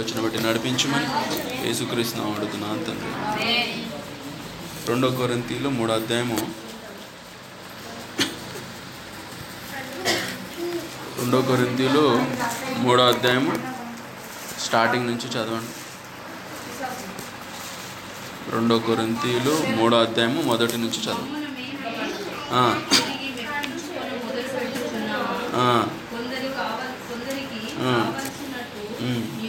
వచ్చిన బట్టి నడిపించమని యేసుక్రీస్తు అడుగుతున్నాను తండ్రి. రెండో కొరింతీలో మూడో అధ్యాయము. రెండో కొరింతీలో మూడో అధ్యాయము. స్టార్టింగ్ నుంచి చదవండి. రెండో కొరింతీలు మూడో అధ్యాయము మొదటి నుంచి చదవండి. కొందరికి ఆ. కావలసినట్టు ఉమ్. మీ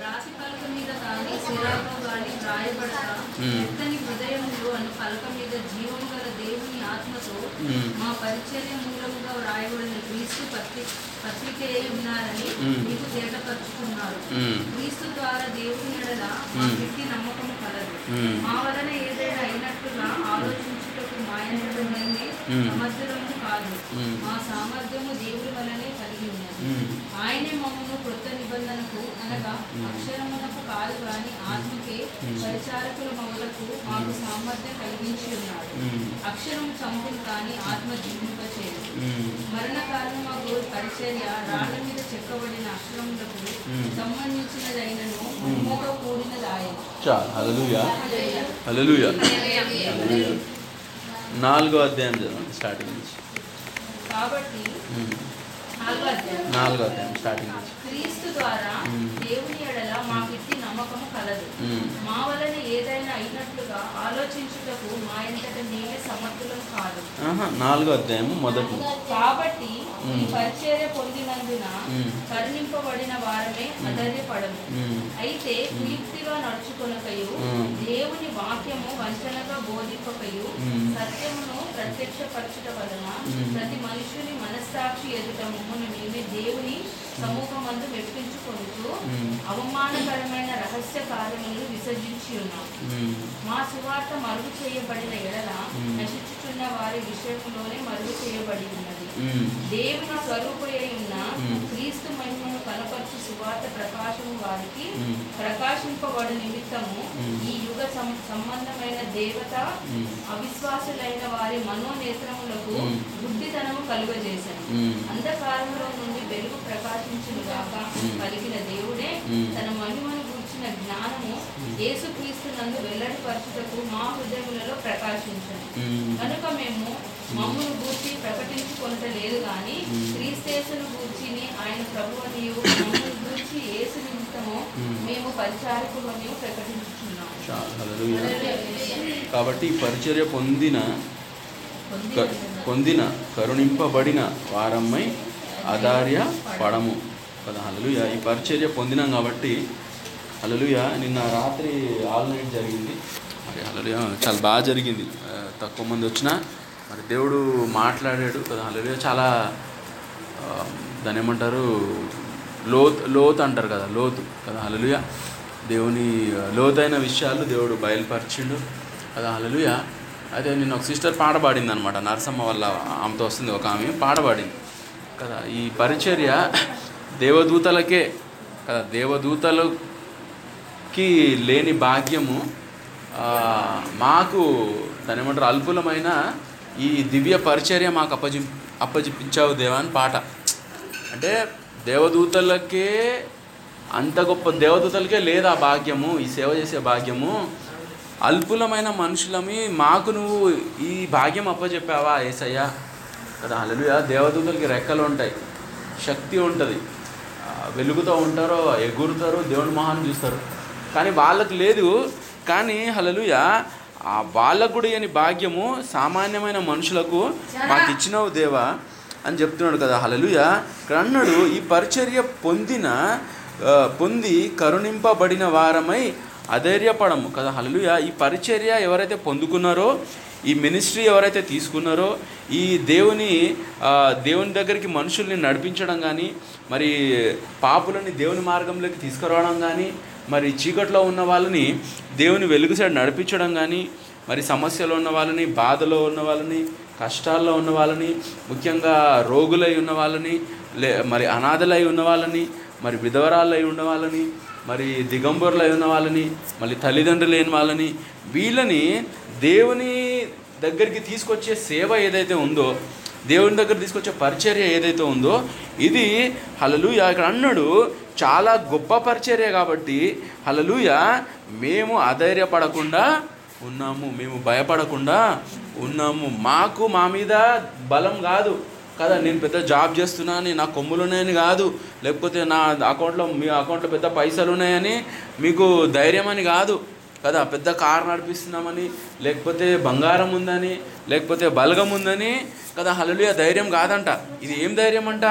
రాతి పలక మీద కానీ సిరాలో కానీ వ్రాయబడక ఉమ్. మెత్తని హృదయములు అను పలక మీద జీవము గల దేవుని ఆత్మతో. మా పరిచర్య మూలముగా వ్రాయబడిన క్రీస్తు పత్రి పత్రికే ఉన్నారని. మీకు తేటపరుచుకున్నారు క్రీస్తు ద్వారా దేవుని ఎడల మా. వ్యక్తి నమ్మకము కలదు. మా వలన ఏదైనా అయినట్టుగా ఆలోచించుటకు మాయనమైంది ఉమ్. సమర్థులము కాదు. మా సామర్థ్యము దేవుడి వలనే కలిగి ఉన్నది. ఆయనే మమ్మను కొత్త నిబంధనకు అనగా అక్షరమునకు కాదు గాని ఆత్మకే పరిచారకుల మౌలకు మాకు సామర్థ్యం కలిగించి ఉన్నాడు ఉమ్, అక్షరం చంపును కానీ ఆత్మ జీవింపచేయదు ఉమ్, మరణకారణమాకు పరిచర్య రాళ్ళ మీద చెక్కబడిన అక్షరములకు. సంబంధించినదైనను మహిమతో కూడినదాయను నాలుగో అధ్యాయం చదవండి స్టార్టింగ్ నుంచి. కాబట్టి నాలుగో అధ్యాయం. అధ్యాయం స్టార్టింగ్ క్రీస్తు ద్వారా. దేవుని ఎడల మాకిట్టి నమ్మకము కలదు మా వలన ఏదైనా అయినట్లుగా ఆలోచించుటకు మా ఎంతట మేమే సమర్థులం కాదు నాలుగో అధ్యాయము మొదటి. కాబట్టి ఈ. పరిచర్య పొందినందున. కరుణింపబడిన వారమే అధైర్యపడము అయితే కుయుక్తిగా నడుచుకొనకయు. దేవుని వాక్యము వంచనగా బోధింపకయు. సత్యమును ప్రత్యక్షపరచుట వలన. ప్రతి మనుషుని మనస్సాక్షి ఎదుట మేమే దేవుని సమూహమందు మెప్పించుకొనుచు మ్మ్. అవమానకరమైన రహస్య కార్యములను విసర్జించి ఉన్నాం మా సువార్త మరుగు చేయబడిన ఎడల. నశించుచున్న వారి విషయంలోనే మరుగు చేయబడి ఉన్నది దేవుని స్వరూపై ఉన్న. క్రీస్తు మహిమను కనపరచు సువార్త ప్రకాశము వారికి. ప్రకాశింపబడు నిమిత్తము. ఈ యుగ సంబంధమైన దేవత. అవిశ్వాసులైన వారి మనోనేత్రములకు. బుద్ధితనము కలుగజేశాను అంధకారంలో నుండి వెలుగు ప్రకాశించును గాక మ్మ్. పలికిన దేవుడే. తన మహిమను గూర్చిన జ్ఞానము యేసుక్రీస్తు నందు వెల్లడిపరచుటకు మా హృదయములలో ప్రకాశించను. కనుక మేము మమ్మును గూర్చి ప్రకటించుకొనట లేదు కానీ మ్మ్. క్రీస్తేసును గూర్చిని ఆయన ప్రభు అనియు మమ్మల్ని గూర్చి యేసు నిమిత్తము మ్మ్. పరిచారకులు అని ప్రకటించుచున్నాము. కాబట్టి పరిచర్య పొందిన పొందిన కరుణింపబడిన వారమ్మై ఆధార్య పడము కదా హల్లెలూయా. ఈ పరిచర్య పొందినాం కాబట్టి అలలుయ నిన్న రాత్రి ఆల్ నైట్ జరిగింది. మరి హల్లెలూయా. చాలా బాగా జరిగింది. తక్కువ మంది వచ్చినా మరి దేవుడు మాట్లాడాడు కదా. అలలుయ చాలా దాని ఏమంటారు? లోత్ లోతు అంటారు కదా. లోతు కదా అలలుయ దేవుని లోతైన విషయాలు దేవుడు బయలుపరిచిండు కదా అలలుయ అయితే నిన్న ఒక సిస్టర్ పాట పాడింది అనమాట నరసమ్మ వల్ల ఆమెతో వస్తుంది ఒక ఆమె పాట పాడింది కదా. ఈ పరిచర్య దేవదూతలకే కదా. దేవదూతలు కి లేని భాగ్యము మాకు దాని ఏమంటారు అల్పులమైన ఈ దివ్య పరిచర్య మాకు అప్పజి అప్పజిప్పించావు దేవా అని పాట. అంటే దేవదూతలకే అంత గొప్ప దేవదూతలకే లేదా భాగ్యము ఈ సేవ చేసే భాగ్యము అల్పులమైన మనుషులమి మాకు నువ్వు ఈ భాగ్యం అప్పచెప్పావా ఏసయ్యా? కదా హల్లెలూయా. దేవదూతలకి రెక్కలు ఉంటాయి శక్తి ఉంటుంది. వెలుగుతూ ఉంటారో ఎగురుతారు దేవుని మొహాన్ని చూస్తారు. కానీ వాళ్ళకు లేదు. కానీ హలలుయ ఆ వాళ్ళకు కూడా భాగ్యము సామాన్యమైన మనుషులకు మాకు ఇచ్చినావు దేవా అని చెప్తున్నాడు కదా. హలలుయ ఇక్కడ అన్నాడు ఈ పరిచర్య పొందిన పొంది కరుణింపబడిన వారమై అధైర్యపడము. కదా హలలుయ ఈ పరిచర్య ఎవరైతే పొందుకున్నారో ఈ మినిస్ట్రీ ఎవరైతే తీసుకున్నారో ఈ దేవుని దేవుని దగ్గరికి మనుషుల్ని నడిపించడం కానీ మరి పాపులని దేవుని మార్గంలోకి తీసుకురావడం కానీ మరి చీకట్లో ఉన్న వాళ్ళని దేవుని వెలుగు సైడ్ నడిపించడం కానీ మరి సమస్యలో ఉన్న వాళ్ళని బాధలో ఉన్న వాళ్ళని కష్టాల్లో ఉన్న వాళ్ళని ముఖ్యంగా రోగులై ఉన్న వాళ్ళని లే మరి అనాథలై ఉన్న వాళ్ళని మరి విధవరాలై ఉన్న వాళ్ళని మరి దిగంబరులై ఉన్న వాళ్ళని మళ్ళీ తల్లిదండ్రులు లేని వాళ్ళని వీళ్ళని దేవుని దగ్గరికి తీసుకొచ్చే సేవ ఏదైతే ఉందో దేవుని దగ్గర తీసుకొచ్చే పరిచర్య ఏదైతే ఉందో ఇది హలలుయ ఇక్కడ అన్నాడు చాలా గొప్ప పరిచర్య కాబట్టి హలలుయ మేము అధైర్యపడకుండా ఉన్నాము మేము భయపడకుండా ఉన్నాము. మాకు మా మీద బలం కాదు. కదా నేను పెద్ద జాబ్ చేస్తున్నాను నా కొమ్ములు ఉన్నాయని కాదు. లేకపోతే నా అకౌంట్లో మీ అకౌంట్లో పెద్ద పైసలు ఉన్నాయని మీకు ధైర్యం అని కాదు. కదా పెద్ద కార్ నడిపిస్తున్నామని లేకపోతే బంగారం ఉందని లేకపోతే బలగం ఉందని కదా హలలుయ ధైర్యం కాదంట. ఇది ఏం ధైర్యం అంట?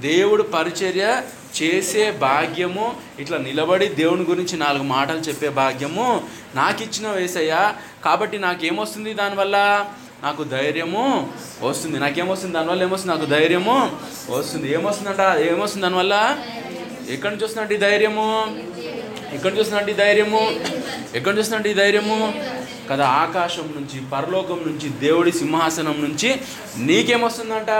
దేవుడు పరిచర్య చేసే భాగ్యము ఇట్లా నిలబడి దేవుని గురించి నాలుగు మాటలు చెప్పే భాగ్యము నాకు ఇచ్చిన వేసయ్యా కాబట్టి నాకేమొస్తుంది దానివల్ల? నాకు ధైర్యము వస్తుంది. నాకేమొస్తుంది దానివల్ల ఏమొస్తుంది? నాకు ధైర్యము వస్తుంది. ఏమొస్తుందంట? ఏమొస్తుంది దానివల్ల? ఎక్కడి నుంచి వస్తుందంటే ఈ ధైర్యము? ఎక్కడ నుంచి ఈ ధైర్యము? ఎక్కడ నుంచి ఈ ధైర్యము? కదా ఆకాశం నుంచి పరలోకం నుంచి దేవుడి సింహాసనం నుంచి నీకేమొస్తుందంట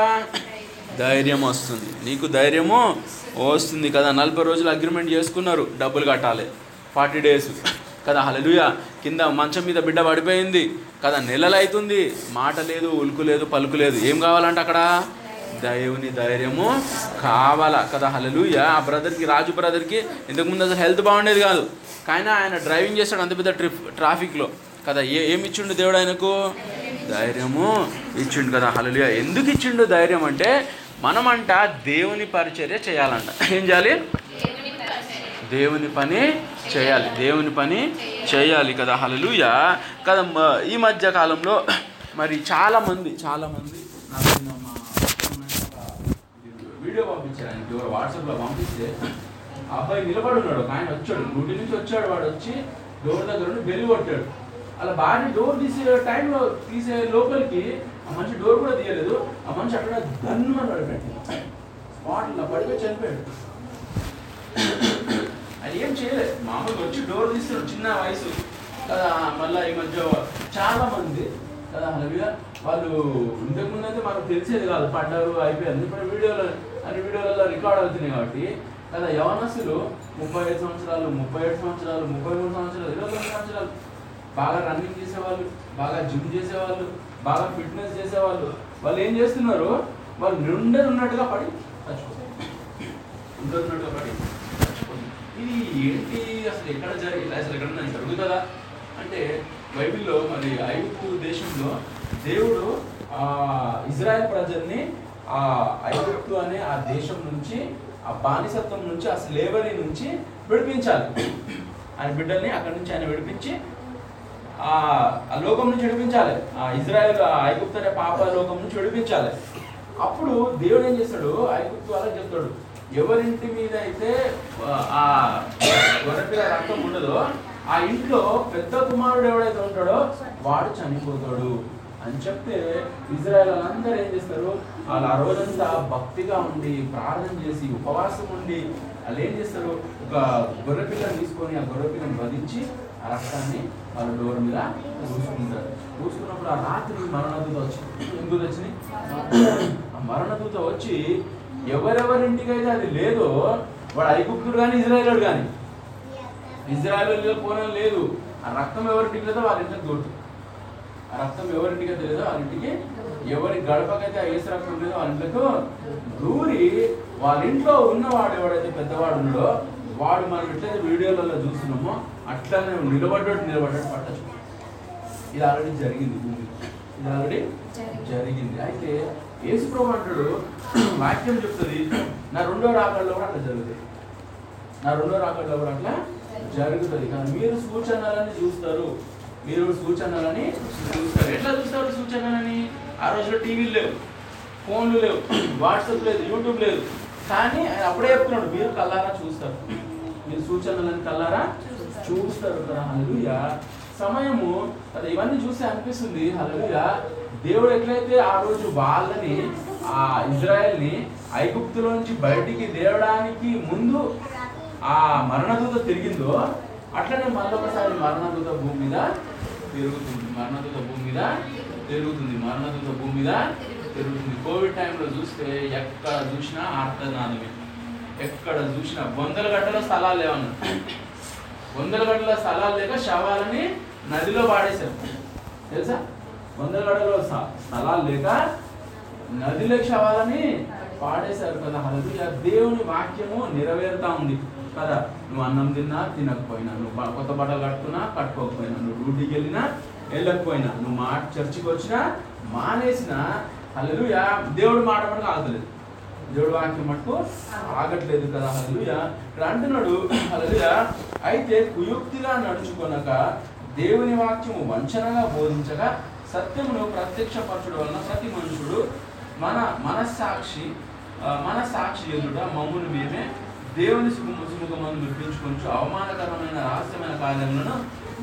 ధైర్యం వస్తుంది. నీకు ధైర్యము వస్తుంది కదా. నలభై రోజులు అగ్రిమెంట్ చేసుకున్నారు. డబ్బులు కట్టాలి. Forty days. కదా హలలుయ కింద మంచం మీద బిడ్డ పడిపోయింది. కదా నెలలు అవుతుంది మాట లేదు ఉలుకు లేదు పలుకు లేదు. ఏం కావాలంట అక్కడ? దేవుని ధైర్యము కావాల కదా? హలలుయ ఆ బ్రదర్కి రాజు బ్రదర్కి ఇంతకుముందు అసలు హెల్త్ బాగుండేది కాదు. కానీ ఆయన డ్రైవింగ్ చేస్తాడు అంత పెద్ద ట్రిప్ ట్రాఫిక్లో కదా ఏ ఏమి ఇచ్చిండు దేవుడు ఆయనకు? ధైర్యము ఇచ్చిండు కదా. హలలుయ ఎందుకు ఇచ్చిండు ధైర్యం అంటే మనమంట దేవుని పరిచర్య చేయాలంట. ఏం చేయాలి? దేవుని పని చేయాలి. దేవుని పని చేయాలి కదా. హలలుయ కదా ఈ మధ్య కాలంలో మరి చాలామంది చాలామంది నాకు మా వీడియో పంపించారు ఆయనకి వాట్సాప్లో పంపిస్తే అబ్బాయి నిలబడి ఉన్నాడు ఒక ఆయన వచ్చాడు. గుడి నుంచి వచ్చాడు. వాడు వచ్చి డోర్ దగ్గర ఉండి బెల్ కొట్టాడు. అలా భార్య డోర్ తీసే టైంలో తీసే లోపలికి ఆ మనిషి డోర్ కూడా తీయలేదు. ఆ మనిషి అక్కడ గన్మని పడిపెట్టి స్పాట్లో పడిపోయి చనిపోయాడు. అది ఏం చేయలేదు మామూలుగా వచ్చి డోర్ తీస్తున్నాడు. చిన్న వయసు. కదా మళ్ళీ ఈ మధ్య చాలా మంది కదా హలవిగా వాళ్ళు ఇంతకుముందు అయితే మనకు తెలిసేది కాదు. పడ్డారు అయిపోయింది ఇప్పుడు వీడియోలో అన్ని వీడియోలలో రికార్డ్ అవుతున్నాయి కాబట్టి కదా యవనస్తులు ముప్పై ఐదు సంవత్సరాలు ముప్పై ఏడు సంవత్సరాలు ముప్పై మూడు సంవత్సరాలు ఇరవై తొమ్మిది సంవత్సరాలు బాగా రన్నింగ్ చేసేవాళ్ళు బాగా జిమ్ చేసేవాళ్ళు బాగా ఫిట్నెస్ చేసేవాళ్ళు. వాళ్ళు ఏం చేస్తున్నారు వాళ్ళు నిండే ఉన్నట్టుగా పడి చచ్చిపోతారు ఉన్నట్టుగా పడి ఇది ఏంటి? అసలు ఎక్కడ జరిగి అసలు ఎక్కడ జరుగుతుందా? అంటే బైబిల్లో మరి ఐగుప్తు దేశంలో దేవుడు ఇజ్రాయెల్ ప్రజల్ని ఆ ఐగుప్తు అనే ఆ దేశం నుంచి ఆ బానిసత్వం నుంచి ఆ స్లేవరీ నుంచి విడిపించాలి. ఆయన బిడ్డల్ని అక్కడి నుంచి ఆయన విడిపించి ఆ ఆ లోకం నుంచి విడిపించాలి. ఆ ఇజ్రాయెల్ ఆ ఐగుప్తు అనే పాప లోకం నుంచి విడిపించాలి. అప్పుడు దేవుడు ఏం చేస్తాడు? ఐగుప్తు వాళ్ళకి చెప్తాడు. ఎవరింటి మీద అయితే ఆ గొర్రెపిల్ల రక్తం ఉండదో ఆ ఇంట్లో పెద్ద కుమారుడు ఎవడైతే ఉంటాడో వాడు చనిపోతాడు. అని చెప్తే ఇజ్రాయల్ వాళ్ళందరూ ఏం చేస్తారు? వాళ్ళు ఆ రోజంతా భక్తిగా ఉండి ప్రార్థన చేసి ఉపవాసం ఉండి వాళ్ళు ఏం చేస్తారు? ఒక గొర్రెపిల్లని తీసుకొని ఆ గొర్రెపిల్లని వధించి ఆ రక్తాన్ని వాళ్ళ డోర్ మీద పూసుకుంటారు. పూసుకున్నప్పుడు ఆ రాత్రి మరణదూత వచ్చింది ఎందుకు వచ్చింది? ఆ మరణదూత వచ్చి ఎవరెవరింటికైతే అయితే అది లేదో వాడు ఐగుప్తుడు కానీ ఇజ్రాయేలుడు కానీ ఇజ్రాయేల్ పోవడం లేదు. ఆ రక్తం ఎవరింటికి లేదో వాళ్ళ ఇంటికి దూరుతుంది. రక్తం ఎవరింటికి అయితే లేదో వాళ్ళ ఇంటికి ఎవరి గడపకైతే ఆ ఏసు రక్తం లేదో వాళ్ళ ఇంట్లకు దూరి వాళ్ళ ఇంట్లో ఉన్నవాడు ఎవడైతే పెద్దవాడు ఉన్నాడో వాడు మనం ఎట్లయితే వీడియోలలో చూస్తున్నామో అట్లానే నిలబడ్డాడు నిలబడ్డాడు పట్టచ్చు. ఇది ఆల్రెడీ జరిగింది ఇది ఆల్రెడీ జరిగింది. అయితే యేసు ప్రభు అంటాడు వాక్యం చెప్తుంది నా రెండో రాకల్లో కూడా అట్లా జరుగుతుంది. నా రెండో రాకల్లో కూడా అట్లా జరుగుతుంది. కానీ మీరు సూచనలని చూస్తారు. మీరు సూచనలని చూస్తారు. ఎట్లా చూస్తారు సూచనలని? ఆ రోజులో టీవీలు లేవు ఫోన్లు లేవు వాట్సాప్ లేదు యూట్యూబ్ లేదు. కానీ ఆయన అప్పుడే చెప్తున్నాడు మీరు కల్లారా చూస్తారు. మీరు సూచనలని కల్లారా చూస్తారు కదా హలుయా సమయము అది ఇవన్నీ చూస్తే అనిపిస్తుంది హలుయా దేవుడు ఎట్లయితే ఆ రోజు వాళ్ళని ఆ ఇజ్రాయెల్ని ఐగుప్తులో నుంచి బయటికి తేవడానికి ముందు ఆ మరణదూత తిరిగిందో అట్లనే మళ్ళొకసారి మరణదూత భూమి మీద తిరుగుతుంది మరణదూత భూమి మీద తిరుగుతుంది మరణదూత భూమి మీద తిరుగుతుంది కోవిడ్ టైంలో చూస్తే ఎక్కడ చూసినా ఆర్తనాదమే. ఎక్కడ చూసినా వందల గంటల స్థలాలు లేవన్న. వందల గంటల స్థలాలు లేక శవాలని నదిలో పాడేశారు. తెలుసా? వందల గంటల స్థలాలు లేక నదిలో శవాలని పాడేశారు కదా. హల్లెలూయా. దేవుని వాక్యము నెరవేరుతా ఉంది. కదా? నువ్వు అన్నం తిన్నా తినకపోయినా. నువ్వు కొత్త బట్టలు కట్టుకున్నా కట్టుకోకపోయినా. నువ్వు డ్యూటీకి వెళ్ళినా వెళ్ళకపోయినా. నువ్వు మా చర్చికి వచ్చినా మానేసినా హల్లెలూయా. దేవుడు మాట మటుకు ఆగలేదు. దేవుడు వాక్యం మటుకు ఆగట్లేదు కదా హల్లెలూయా. ఇక్కడ అంటున్నాడు హల్లెలూయా. అయితే కుయుక్తిగా నడుచుకొనక దేవుని వాక్యము వంచనగా బోధించగా సత్యమును ప్రత్యక్షపరచడం వలన ప్రతి మనుషుడు మన మనస్సాక్షి ఆ, మన సాక్షి ఎదుట? మమ్మును మేమే దేవుని సుఖము సుముఖమని గుర్తించుకొని అవమానకరమైన రహస్యమైన కార్యములను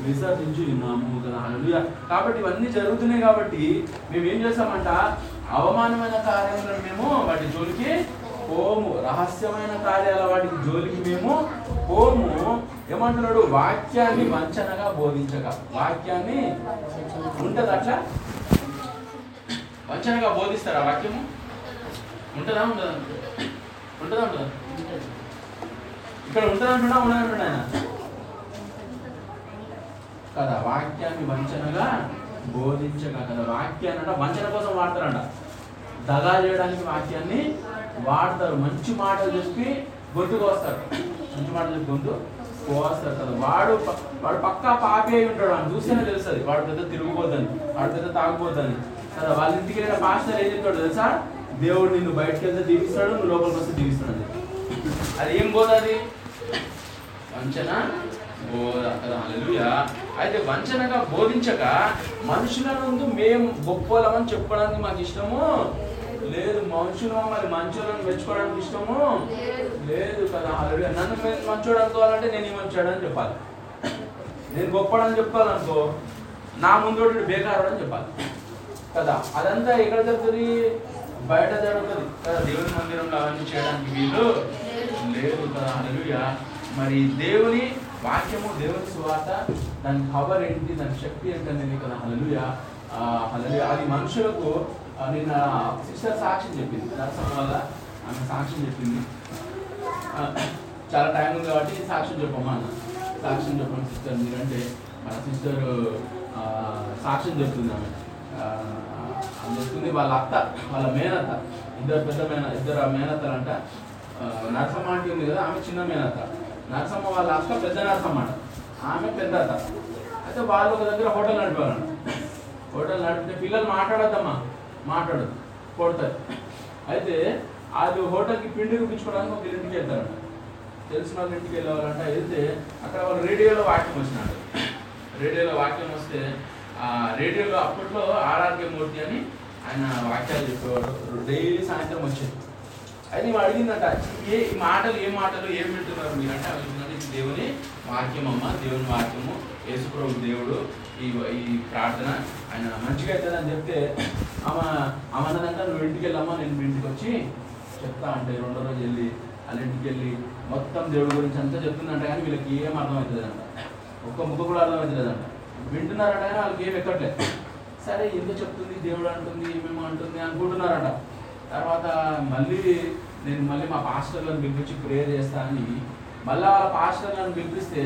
విసర్జించి ఉన్నాము కదా. కాబట్టి ఇవన్నీ జరుగుతున్నాయి కాబట్టి మేము ఏం చేస్తామంట? అవమానమైన కార్యములను మేము వాటి జోలికి పోము. రహస్యమైన కార్యాల వాటికి జోలికి మేము పోము. ఏమంటున్నాడు? వాక్యాన్ని వంచనగా బోధించక వాక్యాన్ని ఉంటుంది అట్లా? వంచనగా బోధిస్తారా వాక్యము? ఉంటుందా ఉండదా? ఉంటుందా ఉండదా? ఇక్కడ ఉంటారు అంటున్నా ఉండదా ఆయన? కదా వాక్యాన్ని వంచనగా బోధించగా కదా వాక్యాన్ని అంట వంచన కోసం వాడతారంట. దగా చేయడానికి వాక్యాన్ని వాడతారు. మంచి మాటలు చెప్పి గొంతుకు వస్తారు. మంచి మాటలు చెప్పి గొంతు కోస్తారు కదా. వాడు వాడు పక్కా పాపే ఉంటాడు. అని చూస్తేనే తెలుస్తుంది. వాడు పెద్ద తిరుగుపోద్దని వాడు పెద్ద తాగుపోద్దని కదా వాళ్ళ ఇంటికి వెళ్ళిన పాస్టర్ ఏం చెప్తాడు తెలుసా? దేవుడు నిన్ను బయటకు వెళ్తే దీవిస్తాడు నువ్వు లోపలికి వస్తే దీవిస్తాడు అని చెప్పి. అది ఏం బోధ అది? వంచన బోధ. కదా అయితే వంచనగా బోధించక మనుషుల ముందు మేము గొప్పలమని చెప్పడానికి మాకు ఇష్టము? లేదు మనుషులు మమ్మల్ని మంచోళ్ళని మెచ్చుకోవడానికి ఇష్టము? లేదు కదా హల్లెలూయా. నన్ను మీరు మంచోడు అనుకోవాలంటే నేను ఈ మంచోడు అని చెప్పాలి. నేను గొప్పడని చెప్పాలనుకో నా ముందు బేకారు అని చెప్పాలి. కదా అదంతా ఎక్కడ జరుగుతుంది? బయట జరుగుతుంది. కదా దేవుని మందిరంలో అవన్నీ చేయడానికి వీళ్ళు దేవుడు కదా మరి దేవుని వాక్యము దేవుని సువార్త దాని పవర్ ఏంటి దాని శక్తి ఏంటి కదా హలలుయ ఆ, అది మనుషులకు నిన్న సిస్టర్ సాక్ష్యం చెప్పింది. దర్శనం వల్ల ఆమె సాక్ష్యం చెప్పింది. చాలా టైం ఉంది కాబట్టి సాక్ష్యం చెప్పమ్మా అన్న సాక్ష్యం చెప్పండి సిస్టర్ మీరంటే. మన సిస్టర్ సాక్ష్యం చెప్తుంది ఆమె. చెప్తుంది వాళ్ళ అత్త వాళ్ళ మేనత్త. ఇద్దరు పెద్ద మేన ఇద్దరు మేనత్తలంట. ఆ, నరసమ్మ అంటే ఉంది కదా ఆమె చిన్న మేనత్త. నరసమ్మ వాళ్ళ అక్క పెద్ద నరసమ్మ ఆమె పెద్ద అత్త. అయితే వాళ్ళు ఒక దగ్గర హోటల్ నడిపారంట. హోటల్ నడిపితే పిల్లలు మాట్లాడద్దమ్మా. మాట్లాడదు కొడతారు. అయితే అది హోటల్కి పిండి రూపించుకోవడానికి ఒక ఇంటికి వెళ్తారంట. తెలిసిన వాళ్ళ ఇంటికి వెళ్ళాలంటే వెళ్తే అక్కడ వాళ్ళు రేడియోలో వాక్యం వచ్చినాడు రేడియోలో వాక్యం వస్తే ఆ రేడియోలో అప్పట్లో ఆర్ఆర్కే మూర్తి అని ఆయన వాక్యాలు చెప్పేవాడు డైలీ సాయంత్రం వచ్చేది. అది నువ్వు అడిగిందంట ఏ ఈ మాటలు ఏ మాటలు ఏం వింటున్నారు మీరు? అవి వింటున్నది ఇది దేవుని వాక్యం అమ్మ దేవుని వాక్యము. యేసుప్రభు దేవుడు ఈ ఈ ప్రార్థన. ఆయన మంచిగా అవుతుందని చెప్తే ఆమె ఆమె అన్నదంట నువ్వు ఇంటికి వెళ్ళమ్మా నేను మీ ఇంటికి వచ్చి చెప్తా అంటే రెండో రోజు వెళ్ళి వాళ్ళ ఇంటికి వెళ్ళి మొత్తం దేవుడి గురించి అంతా చెప్తుందంట కానీ వీళ్ళకి ఏం అర్థమవుతుందంట అంట ఒక్క ముక్క కూడా అర్థమవుతుందంట వింటున్నారంట కానీ వాళ్ళకి ఏం ఎక్కట్లేదు. సరే ఎందుకు చెప్తుంది? దేవుడు అంటుంది ఏమేమో అంటుంది అనుకుంటున్నారంట. తర్వాత మళ్ళీ నేను మళ్ళీ మా పాస్టర్లను పిలిపించి ప్రేయర్ చేస్తా అని మళ్ళీ వాళ్ళ పాస్టర్లను పిలిపిస్తే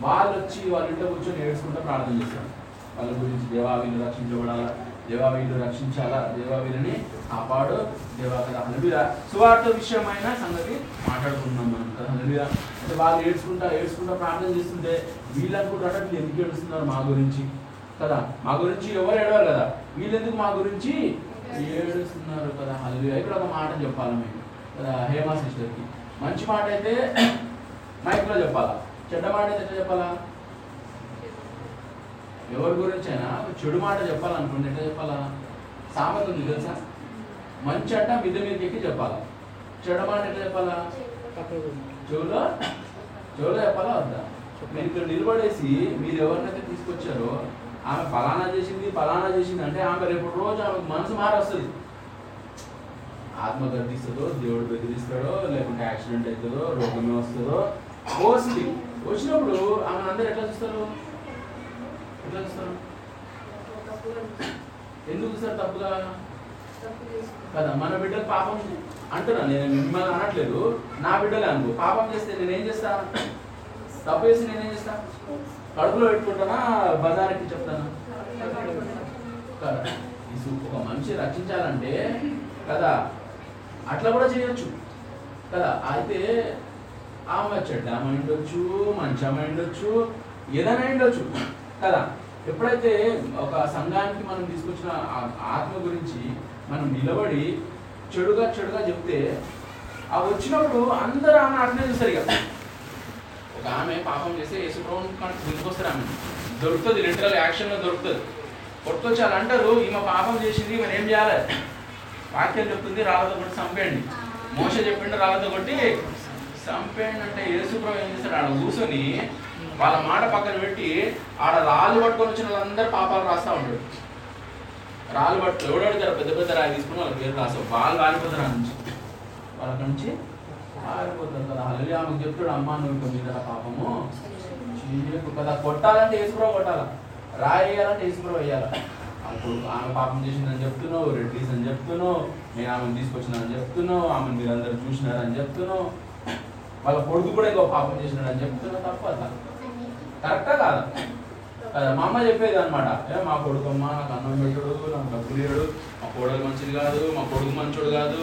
వాళ్ళు వచ్చి వాళ్ళ ఇంట్లో కూర్చొని ఏడ్చుకుంటూ ప్రార్థన చేస్తారు. వాళ్ళ గురించి దేవా వీళ్ళు రక్షించబడాలా? దేవా వీళ్ళు రక్షించాలా? దేవా వీళ్ళని కాపాడు. దేవా కదా హల్లెలూయా. సువార్త విషయమైన సంగతి మాట్లాడుకుంటున్నాం మనం. కదా హల్లెలూయా. అంటే వాళ్ళు ఏడ్చుకుంటా ఏడ్చుకుంటా ప్రార్థన చేస్తుంటే వీళ్ళు అనుకుంటారట వీళ్ళు ఎందుకు ఏడుస్తున్నారు మా గురించి? కదా? మా గురించి ఎవరు ఏడవారు కదా? వీళ్ళెందుకు మా గురించి ఏడుస్తున్నారు కదా? హల్లెలూయా. ఇక్కడ ఒక మాట చెప్పాలి మేము హేమా సిస్టర్కి. మంచి మాట అయితే మైక్లో చెప్పాలా? చెడ్డ మాట అయితే ఎట్లా చెప్పాలా? ఎవరి గురించి అయినా చెడు మాట చెప్పాలనుకుంటే ఎట్లా చెప్పాలా? సామెత ఉంది తెలుసా? మంచి అట్ట మిద్దె మీదకి ఎక్కి చెప్పాలా? చెడ్డ మాట ఎట్లా చెప్పాలా? చెవులో? చెవులో చెప్పాలా వద్దా? మీరు ఇక్కడ నిలబడేసి మీరు ఎవరినైతే తీసుకొచ్చారో ఆమె ఫలానా చేసింది ఫలానా చేసింది అంటే ఆమె రేపు రోజు ఆమె మనసు మారొస్తుంది. ఆత్మ గర్దిస్తుందో దేవుడు బెదిరిస్తాడో లేకుంటే యాక్సిడెంట్ అవుతుందో రోగమే వస్తుందో వస్తుంది వచ్చినప్పుడు ఆమె అందరు ఎట్లా చూస్తారు? ఎట్లా చూస్తారు? ఎందుకు చూస్తారు తప్పుగా? కదా మన బిడ్డలు పాపం అంటున్నా నేను మిమ్మల్ని అనట్లేదు. నా బిడ్డలే అనుకో. పాపం చేస్తే నేనేం చేస్తా? తప్పు చేసి నేనేం చేస్తా? కడుపులో పెట్టుకుంటానా? బజార్కి చెప్తానా? కదా ఒక మనిషి రక్షించాలంటే కదా అట్లా కూడా చేయొచ్చు. కదా అయితే ఆమె చెడ్డ ఆమె ఉండొచ్చు మంచి అమ్మాయి ఉండొచ్చు ఏదైనా ఉండొచ్చు కదా ఎప్పుడైతే ఒక సంఘానికి మనం తీసుకొచ్చిన ఆ- ఆత్మ గురించి మనం నిలబడి చెడుగా చెడుగా చెప్తే ఆ వచ్చినప్పుడు అందరూ ఆమె అట్లనే చూస్తారు ఇక. ఒక ఆమె పాపం చేస్తే యేసుప్రభుని తీసుకొస్తారు ఆమె దొరుకుతుంది లిటరల్ యాక్షన్లో దొరుకుతుంది. కొట్టుకొచ్చి అలా అంటారు ఈమె పాపం చేసింది మరి ఏం చేయాలి? వాక్యం చెప్తుంది రాళ్ళతో కొట్టి చంపేయండి. మోస చెప్పిండు రాళ్ళతో కొట్టి చంపేయండి అంటే యేసుప్రభు ఏం చేస్తాడు ఆడ కూర్చొని వాళ్ళ మాట పక్కన పెట్టి ఆడ రాళ్ళు పట్టుకొని వచ్చిన వాళ్ళందరూ పాపాలు రాస్తా ఉంటాడు రాళ్ళు పట్టు ఎవడడుగుతారు పెద్ద పెద్ద రాయి తీసుకుని వాళ్ళ పేరు రాస్తావు వాళ్ళు రాలిపోతారు నుంచి. వాళ్ళ నుంచి పారిపోతారు కదా. అల్లి ఆమెకు చెప్తాడు అమ్మ నువ్వు కొన్ని మీద పాపము. కదా కొట్టాలంటే యేసుప్రభు కొట్టాలా? రాయేయాలంటే యేసుప్రభు వేయాలా? అప్పుడు ఆమె పాపం చేసిందని చెప్తున్నావు రెడ్డిస్ అని చెప్తున్నావు నేను ఆమెను తీసుకొచ్చినానని చెప్తున్నావు ఆమెను మీరందరూ చూసినారని చెప్తున్నావు. వాళ్ళ కొడుకు కూడా ఇంకో పాపం చేసినాడని చెప్తున్నావు తప్ప అట్లా కరెక్టా కాదా? కదా? మా అమ్మ చెప్పేది అనమాట ఏ మా కొడుకు అమ్మ నాకు అన్నం పెట్టడు నాకు డబ్బులు ఇయ్యడు మా కోడలు మంచిది కాదు మా కొడుకు మంచోడు కాదు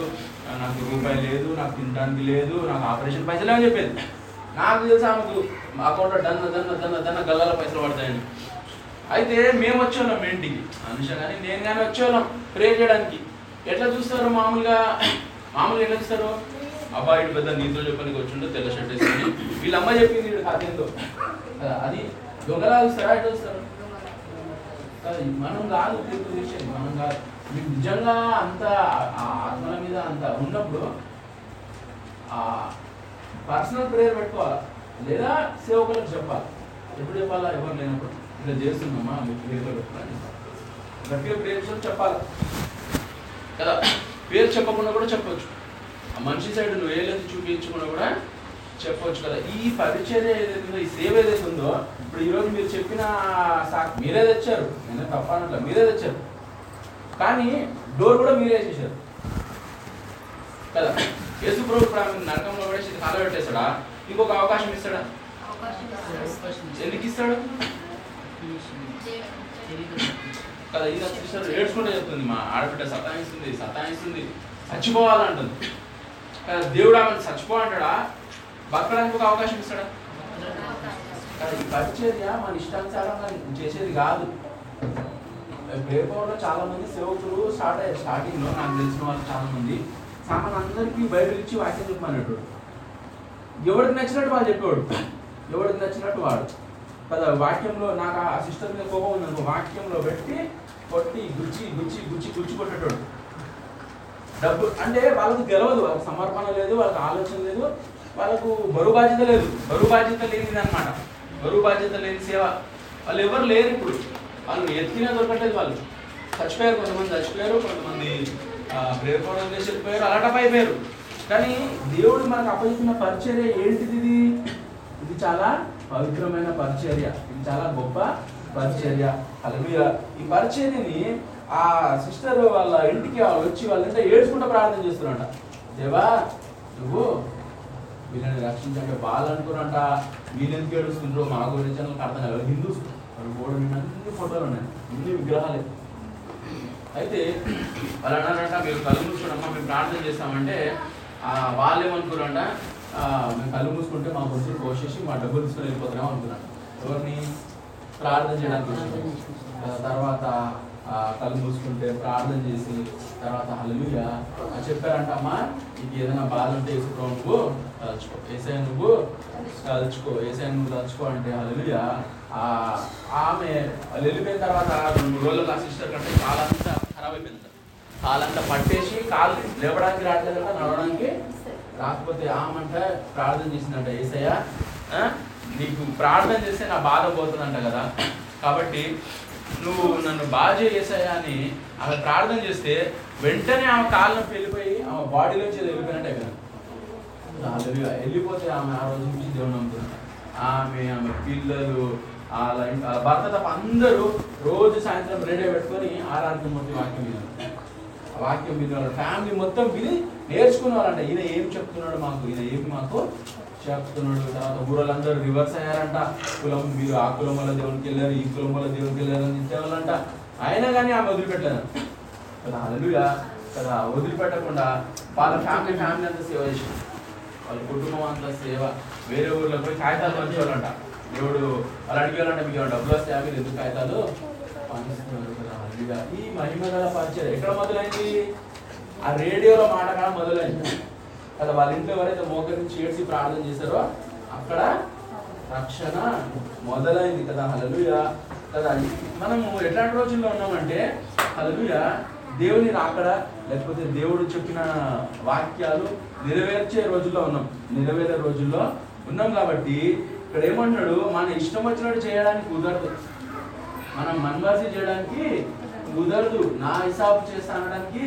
నాకు రూపాయి లేదు నాకు తినడానికి లేదు నాకు ఆపరేషన్ పైసలు అని చెప్పేది. నాకు తెలిసి ఆమెకు అకౌంట్లో దన్న దన్న దన్న దన్న గల్లాల పైసలు పడతాయని. అయితే మేము వచ్చేవాళ్ళం ఇంటికి అనుష కానీ నేను కానీ వచ్చేవాళ్ళం ప్రే చేయడానికి ఎట్లా చూస్తారు మామూలుగా? మామూలుగా ఎట్లా చూస్తారు? అబ్బాయి ఇటు పెద్ద నీతో చెప్పడానికి వచ్చిండో తెల్ల షర్ట్ వేసుకొని. వీళ్ళ అమ్మ చెప్పింది వీడు కథ అది దొంగలా చూస్తారా? ఎట్లా చూస్తారు? మనం కాదు తీర్పు విషయం మనం కాదు. మీకు నిజంగా అంత ఆ ఆత్మల మీద అంత ఉన్నప్పుడు ఆ పర్సనల్ ప్రేయర్ పెట్టుకోవాలి? లేదా సేవకులకు చెప్పాలి? ఎప్పుడు చెప్పాలా? ఎవరు లేనప్పుడు? ఇట్లా చేస్తున్నామా ప్రేయర్లో పెట్టుకోవాలి గట్టిగా ప్రేయర్ చేసి చెప్పాలి. కదా? పేరు చెప్పకుండా కూడా చెప్పొచ్చు. ఆ మనిషి సైడ్ నువ్వు ఏలేదు చూపించకుండా కూడా చెప్పొచ్చు కదా? ఈ పరిచర్య ఏదైతే ఉందో ఈ సేవ ఏదైతే ఉందో ఇప్పుడు ఈరోజు మీరు చెప్పిన సా- మీరే తెచ్చారు. నేను తప్పనట్ల మీరే తెచ్చారు. కానీ డోర్ కూడా మీరే వేసేసారు కదా? యేసు ప్రభు ఆమె నరకంలో పడేసి కాల పెట్టేస్తాడా? ఇంకొక అవకాశం ఇస్తాడా. ఎందుకు ఇస్తాడు? కదా ఇది ఇస్తాడు ఏడ్చుకుంటే చెప్తుంది మా ఆడబిడ్డ సతాయిస్తుంది సతాయిస్తుంది చచ్చిపోవాలంటుంది. కదా దేవుడు ఆమెను చచ్చిపోవాలంటాడా? బతకడానికి ఒక అవకాశం ఇస్తాడా? కానీ పరిచర్య మన ఇష్టానుసారంగా చేసేది కాదు. పేపర్లో చాలా మంది సేవకులు స్టార్ట్ అయ్యారు. స్టార్టింగ్లో నాకు తెలిసిన వాళ్ళు చాలా మంది సామాన్ అందరికీ బైబిల్ ఇచ్చి వాక్యం చెప్పమన్నట్టు ఎవరికి నచ్చినట్టు వాళ్ళు చెప్పేవాడు. ఎవరికి నచ్చినట్టు వాడు. కదా వాక్యంలో నాకు ఆ సిస్టర్ మీద కోపం ఉంది వాక్యంలో పెట్టి కొట్టి గుచ్చి గుచ్చి గుచ్చి గుచ్చి కొట్టేటోడు. డబ్బు అంటే వాళ్ళకి గెలవదు వాళ్ళకి సమర్పణ లేదు వాళ్ళకి ఆలోచన లేదు వాళ్ళకు బరువు బాధ్యత లేదు. బరువు బాధ్యత లేనిది అనమాట బరువు బాధ్యత లేని సేవ. వాళ్ళు ఎవరు లేరు ఇప్పుడు. వాళ్ళు ఎత్తినా దొరకట్లేదు వాళ్ళు. చచ్చిపోయారు కొంతమంది చచ్చిపోయారు కొంతమంది ప్రేరకోవడం చేసి వెళ్ళిపోయారు అలాటప్ అయిపోయారు. కానీ దేవుడు మనకు అప్పచెప్పిన పరిచర్య ఏంటిది ఇది? ఇది చాలా పవిత్రమైన పరిచర్య. ఇది చాలా గొప్ప పరిచర్య. అలా ఈ పరిచర్యని ఆ సిస్టర్ వాళ్ళ ఇంటికి వాళ్ళు వచ్చి వాళ్ళంటే ఏడ్చుకుంటూ ప్రార్థన చేస్తున్నారంట. దేవా నువ్వు వీళ్ళని రక్షించాక వాళ్ళు వీళ్ళెందుకు ఏడుస్తుండ్రో మా గురించి నాకు వాళ్ళకి అర్థం కాదు హిందూస్. వాళ్ళు బోర్డు అన్ని ఫోటోలు ఉన్నాయి. అన్ని విగ్రహాలే. అయితే వాళ్ళు అన్నారంట మీరు కలుగుతున్నామా మేము ప్రార్థన చేస్తామంటే వాళ్ళు ఏమనుకున్నారంట మేము కళ్ళు మూసుకుంటే మా బొత్తులు కోసేసి మా డబ్బులు తీసుకొని వెళ్ళిపోతున్నాం అనుకున్నాను ఎవరిని? ప్రార్థన చేయడానికి తర్వాత ఆ, కళ్ళు మూసుకుంటే ప్రార్థన చేసి తర్వాత అని చెప్పారంట అమ్మా నీకు ఏదైనా బాధ ఉంటే వేసుకో నువ్వు తలుచుకో. ఏసై నువ్వు తలుచుకో. ఏసై నువ్వు తలుచుకో అంటే ఆ ఆమె వాళ్ళు వెళ్ళిపోయిన తర్వాత రెండు రోజులు ఆ సిస్టర్ కంటే కాలంతా ఖరాబ్ అయిపోయింది. కాలంతా పట్టేసి కాలు లేవడానికి రావట్లేదంట నడవడానికి రాకపోతే ఆమంట ప్రార్థన చేసిందంట ఏసయ్య ఆ, నీకు ప్రార్థన చేస్తే నా బాధ పోతుందంట కదా. కాబట్టి నువ్వు నన్ను బాగా చేసాయా అని ఆమె ప్రార్థన చేస్తే వెంటనే ఆమె కాళ్ళను వెళ్ళిపోయి ఆమె బాడీలోంచి ఏదో కదా. అయిపోయింది వెళ్ళిపోతే ఆమె ఆ రోజు నుంచి దేవుని నమ్ముతుంది. ఆమె ఆమె పిల్లలు వాళ్ళ భర్త తప్ప అందరూ రోజు సాయంత్రం రెడీ పెట్టుకొని ఆరాధన మొత్తం వాక్యం విన్నారు వాక్యం విని ఫ్యామిలీ మొత్తం విని నేర్చుకున్నారంట. ఈయన ఏం చెప్తున్నాడు మాకు? ఈయన ఏమి మాకు చెప్తున్నాడు? తర్వాత ఊరలందరూ రివర్స్ అయ్యారంట. కులం మీరు ఆ కులం వల్ల దేవునికి వెళ్ళారు ఈ కులం వల్ల దేవునికి వెళ్ళారు అని చెప్పాలంట అయినా కానీ ఆమె వదిలిపెట్టలేదు. కదా హల్లెలూయా కదా వదిలిపెట్టకుండా వాళ్ళ ఫ్యామిలీ ఫ్యామిలీ అంతా సేవ చేసింది. వాళ్ళ కుటుంబం అంతా సేవ. వేరే ఊర్లో పోయి కాగితాలు పంచేవాళ్ళంట. దేవుడు వాళ్ళు అడిగేవాళ్ళంట మీకు ఏమైనా డబ్బులు వస్తాయా? మీరు ఎందుకు కాగితాలు పంచుతున్నారు? కదా ఈ మహిమ గల పరిచయం ఎక్కడ మొదలైంది? ఆ రేడియోలో మాట కాడ మొదలైంది. అలా వాళ్ళ ఇంట్లో ఎవరైతే మోకరించి ఏడ్చి ప్రార్థన చేశారో అక్కడ రక్షణ మొదలైంది కదా. హల్లెలూయా. కదా మనము ఎట్లాంటి రోజుల్లో ఉన్నామంటే హల్లెలూయా దేవుని రాకడ లేకపోతే దేవుడు చెప్పిన వాక్యాలు నెరవేర్చే రోజుల్లో ఉన్నాం. నెరవేరే రోజుల్లో ఉన్నాం కాబట్టి ఇక్కడ ఏమంటాడు మన ఇష్టం వచ్చినట్టు చేయడానికి కుదరదు. మనం మన్వాసి చేయడానికి కుదరదు. నా హిసాబు చేస్తానడానికి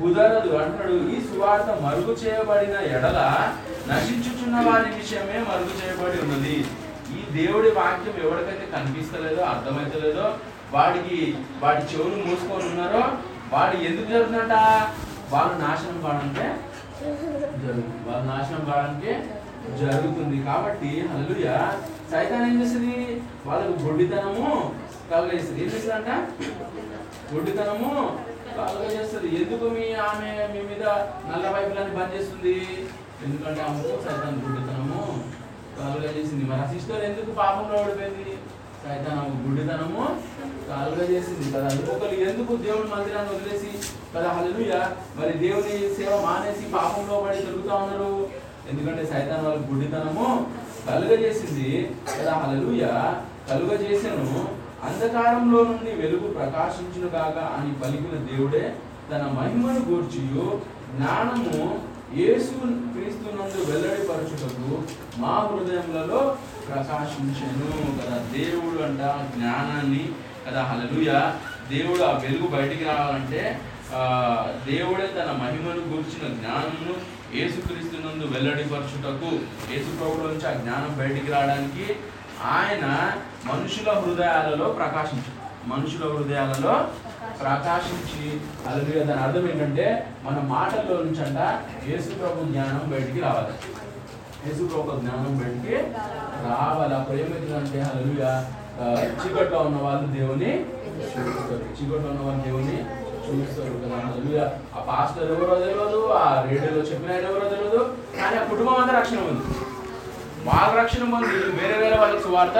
కుదరదు అంటున్నాడు. ఈ సువార్త మరుగు చేయబడిన ఎడల నశించుచున్న వారి విషయమే మరుగు చేయబడి ఉన్నది. ఈ దేవుడి వాక్యం ఎవరికైతే కనిపిస్తలేదో అర్థమైతలేదో వాడికి వాడి చెవులు మూసుకొని ఉన్నారో వాడు ఎందుకు జరుగుతుందంట? వాళ్ళు నాశనం కావడంటే జరుగుతుంది. వాళ్ళు నాశనం కావడానికి జరుగుతుంది. కాబట్టి హల్లుయ సైతాన్ ఏం చేస్తుంది వాళ్ళకు బొడ్డితనము కలగజేస్తుంది ఏం చేస్తుందంట గొడ్డితనము కలగజేస్తుంది ఎందుకు మీ ఆమె మీ మీద నల్ల వైపులని బంద్ చేస్తుంది? ఎందుకంటే ఆమెకు సైతాన్ గుడ్డితనము కలుగజేసింది చేసింది. మన సిస్టర్ ఎందుకు పాపంలో ఓడిపోయింది సైతాన్ ఆమెకు గుడ్డితనము కలుగజేసింది కదా ఒకరు ఎందుకు దేవుడి మందిరాన్ని వదిలేసి? కదా హల్లెలూయ. మరి దేవుని సేవ మానేసి పాపంలో పడి తిరుగుతా ఉన్నారు. ఎందుకంటే సైతాన్ వాళ్ళ గుడ్డితనము కలుగజేసింది. కదా కలుగ కలుగజేసెను. అంధకారంలో నుండి వెలుగు ప్రకాశించును గాక అని పలికిన దేవుడే తన మహిమను గూర్చియు జ్ఞానము యేసు క్రీస్తునందు వెల్లడిపరచుటకు మా హృదయములలో ప్రకాశించెను కదా. దేవుడు అంట జ్ఞానాన్ని కదా. హలలుయ దేవుడు ఆ వెలుగు బయటికి రావాలంటే దేవుడే తన మహిమను గూర్చిన జ్ఞానమును యేసుక్రీస్తునందు వెల్లడిపరచుటకు యేసు ప్రభులోంచి ఆ జ్ఞానం బయటికి రావడానికి ఆయన మనుషుల హృదయాలలో ప్రకాశించు. మనుషుల హృదయాలలో ప్రకాశించి. అలలుగా దాని అర్థం ఏంటంటే మన మాటల్లో నుంచి అంట యేసు ప్రభు జ్ఞానం బయటికి రావాలి. యేసు ప్రభు జ్ఞానం బయటికి రావాలి? అప్పుడు ఏమవుతుందంటే అలలుగా చీకట్లో ఉన్న వాళ్ళు దేవుని చూస్తారు చీకట్లో ఉన్న వాళ్ళు దేవుని చూస్తారు కదా? అలలుగా ఆ పాస్టర్ ఎవరో తెలియదు ఆ రేడియోలో చెప్పిన ఎవరో తెలియదు కానీ ఆ కుటుంబం అంతా రక్షణ ఉంది వాళ్ళ రక్షణ పొంది వేరే వేరే వాళ్ళకి వార్త